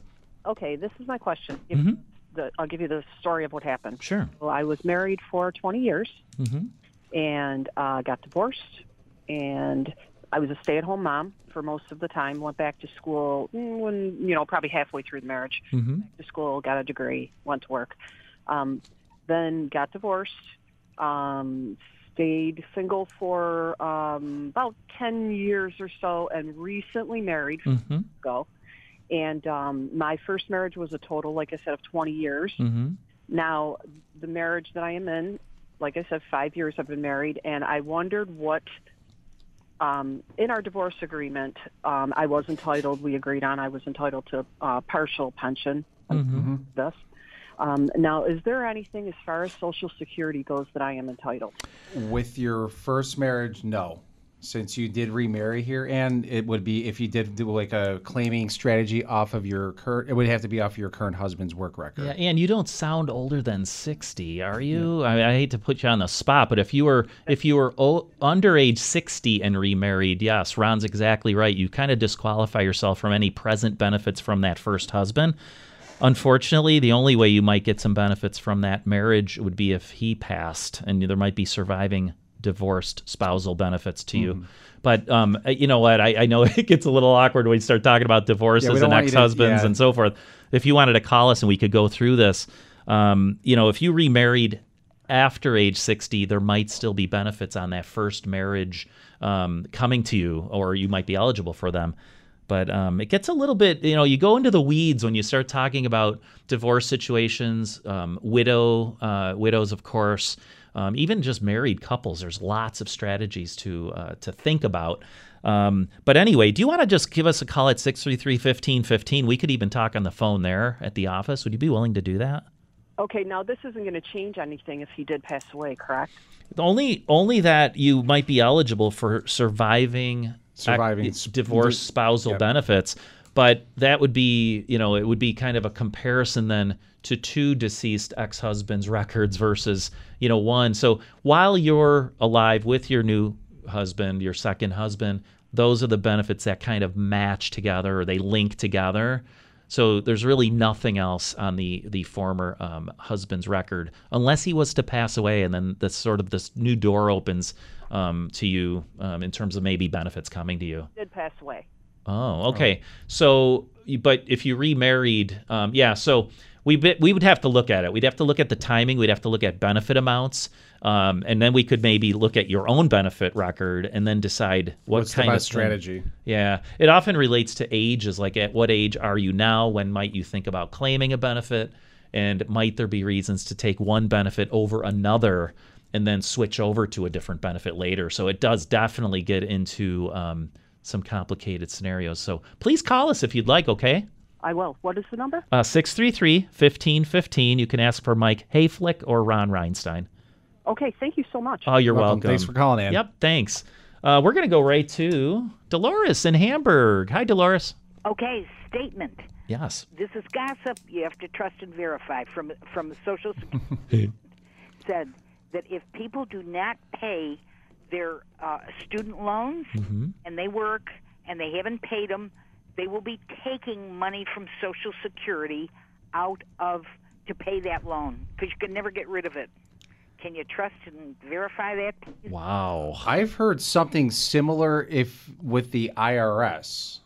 Okay, this is my question. Mhm. the, I'll give you the story of what happened. Sure. Well, I was married for 20 years Mm-hmm. and uh, got divorced, and I was a stay-at-home mom for most of the time. Went back to school mm, when you know probably halfway through the marriage. Mm-hmm. to school, got a degree, went to work. Um, then got divorced, um, stayed single for um, about 10 years or so, and recently married Mm-hmm. ago. And um, my first marriage was a total, like I said, of 20 years. Mm-hmm. Now, the marriage that I am in, like I said, five years I've been married, and I wondered what, um, in our divorce agreement, um, I was entitled, we agreed on, I was entitled to uh, partial pension. Mm-hmm. This. Um, now, is there anything as far as Social Security goes that I am entitled? With your first marriage, no. Since you did remarry here, and it would be if you did do like a claiming strategy off of your current, it would have to be off your current husband's work record. Yeah, Anne, you don't sound older than sixty, are you? I, I hate to put you on the spot, but if you were if you were o- under age sixty and remarried, yes, Ron's exactly right. You kind of disqualify yourself from any present benefits from that first husband. Unfortunately, the only way you might get some benefits from that marriage would be if he passed, and there might be surviving divorced spousal benefits to you. But um, you know what? I, I know it gets a little awkward when you start talking about divorces don't and to- ex-husbands yeah. and so forth. If you wanted to call us and we could go through this, um, you know, if you remarried after age 60, there might still be benefits on that first marriage um, coming to you, or you might be eligible for them. But um, it gets a little bit, you know, you go into the weeds when you start talking about divorce situations, um, widow, uh, widows, of course, um, even just married couples. There's lots of strategies to uh, to think about. Um, but anyway, do you want to just give us a call at 633 1515? We could even talk on the phone there at the office. Would you be willing to do that? Okay, now this isn't going to change anything if he did pass away, correct? Only, only that you might be eligible for surviving, Surviving ac- divorce spousal yep. benefits. But that would be, you know, it would be kind of a comparison then to two deceased ex-husbands' records versus, you know, one. So while you're alive with your new husband, your second husband, those are the benefits that kind of match together or they link together. So there's really nothing else on the the former um, husband's record unless he was to pass away, and then this sort of this new door opens um, to you um, in terms of maybe benefits coming to you. Did pass away. Oh, okay. So, but if you remarried, um, yeah. So we we would have to look at it. We'd have to look at the timing. We'd have to look at benefit amounts, um, and then we could maybe look at your own benefit record, and then decide what What's kind of thing- strategy? Yeah, it often relates to age. Is like at what age are you now? When might you think about claiming a benefit? And might there be reasons to take one benefit over another? and then switch over to a different benefit later. So it does definitely get into um, some complicated scenarios. So please call us if you'd like, okay? I will. What is the number? Uh, 633 1515. You can ask for Mike Hayflick or Ron Reinstein. Okay, thank you so much. Oh, you're Welcome. welcome. Thanks for calling, Ann. Yep, thanks. Uh, we're going to go right to Dolores in Hamburg. Hi, Dolores. Okay, statement. Yes. This is gossip. You have to trust and verify from from the Social Security. said that if people do not pay their uh, student loans Mm-hmm. and they work and they haven't paid them, they will be taking money from Social Security out of to pay that loan because you can never get rid of it. Can you trust and verify that? please? Wow. I've heard something similar if with the IRS,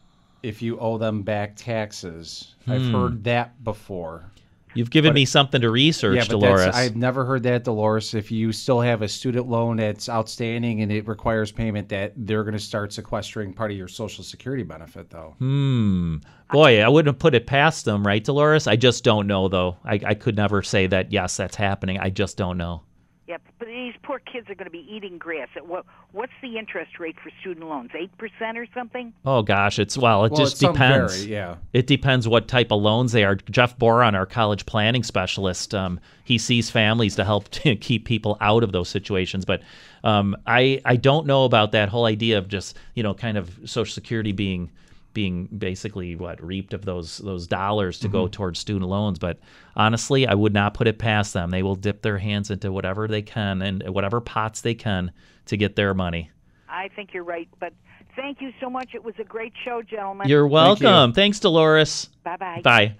if you owe them back taxes. I've Hmm. heard that before. You've given But- me something to research, yeah, Dolores. I've never heard that, Dolores. If you still have a student loan that's outstanding and it requires payment, that they're going to start sequestering part of your Social Security benefit, though. Hmm. Boy, I wouldn't put it past them, right, Dolores? I just don't know, though. I, I could never say that, yes, that's happening. I just don't know. Yep, but these poor kids are going to be eating grass. What what's the interest rate for student loans? Eight percent or something? Oh, gosh. It's, well, it Well, just depends. vary, yeah. It depends what type of loans they are. Jeff Boron, our college planning specialist, um, he sees families to help to keep people out of those situations. But um, I, I don't know about that whole idea of just, you know, kind of Social Security being being basically what reaped of those those dollars to go Mhm. towards student loans. But honestly, I would not put it past them. They will dip their hands into whatever they can and whatever pots they can to get their money. I think you're right, but thank you so much. It was a great show, gentlemen. You're welcome. Thanks, Dolores. Bye-bye. Bye.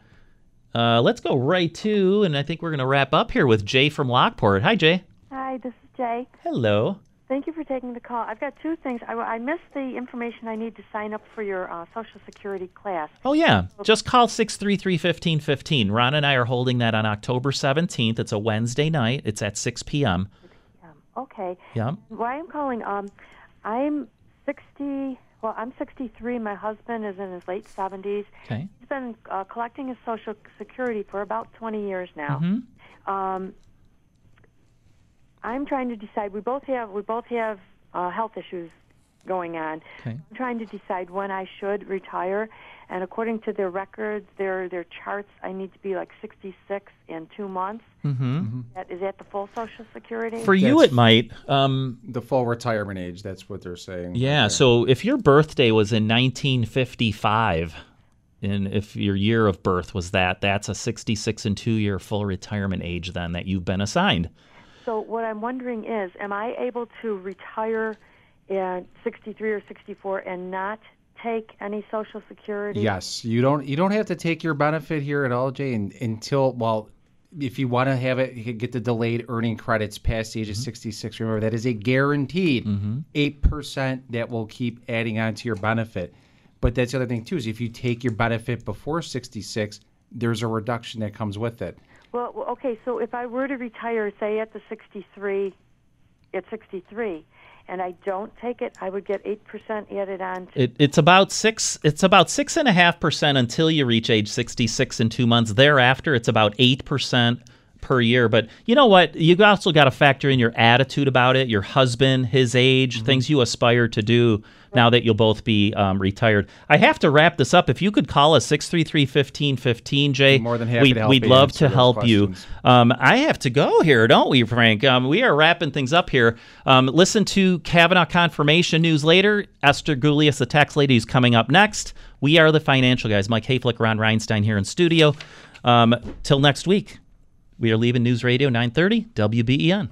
Uh, let's go right to, and I think we're going to wrap up here with Jay from Lockport. Hi, Jay. Hi, this is Jay. Hello. Thank you for taking the call. I've got two things. I, I missed the information I need to sign up for your uh, Social Security class. Oh, yeah. Just call 633 1515. Ron and I are holding that on October 17th. It's a Wednesday night. It's at 6 p.m. Okay. Yeah. Why I'm calling? Um, I'm 60. Well, I'm 63. My husband is in his late 70s. Okay. He's been uh, collecting his Social Security for about 20 years now. Mhm. Um, I'm trying to decide. We both have we both have uh, health issues going on. Okay. I'm trying to decide when I should retire, and according to their records, their their charts, I need to be like 66 in two months. Mm-hmm. That is that the full Social Security? For you, it might. Um, the full retirement age, that's what they're saying. Yeah. So if your birthday was in 1955, and if your year of birth was that, that's a 66 and two year full retirement age then that you've been assigned. So what I'm wondering is, am I able to retire at 63 or 64 and not take any Social Security? Yes, you don't you don't have to take your benefit here at all, Jay, un- until well, if you want to have it, you can get the delayed earning credits past the age Mm-hmm. of 66. Remember that is a guaranteed 8 percent that will keep adding on to your benefit. But that's the other thing too is if you take your benefit before 66, there's a reduction that comes with it. Well, okay. So if I were to retire, say at the 63, at 63, and I don't take it, I would get 8% added on. To, It, it's about six. It's about six and a half percent until you reach age sixty-six in two months. Thereafter, it's about eight percent per year. But you know what? You also got to factor in your attitude about it, your husband, his age, mm-hmm. things you aspire to do. Now that you'll both be um, retired, I have to wrap this up. If you could call us six three three fifteen fifteen, Jay, More than happy help we'd love to help you. Um, I have to go here, don't we, Frank? Um, we are wrapping things up here. Um, listen to Kavanaugh confirmation news later. Esther Gulius, the tax lady, is coming up next. We are the financial guys. Mike Hayflick, Ron Reinstein here in studio. Um, till next week, we are leaving News Radio 930 WBEN.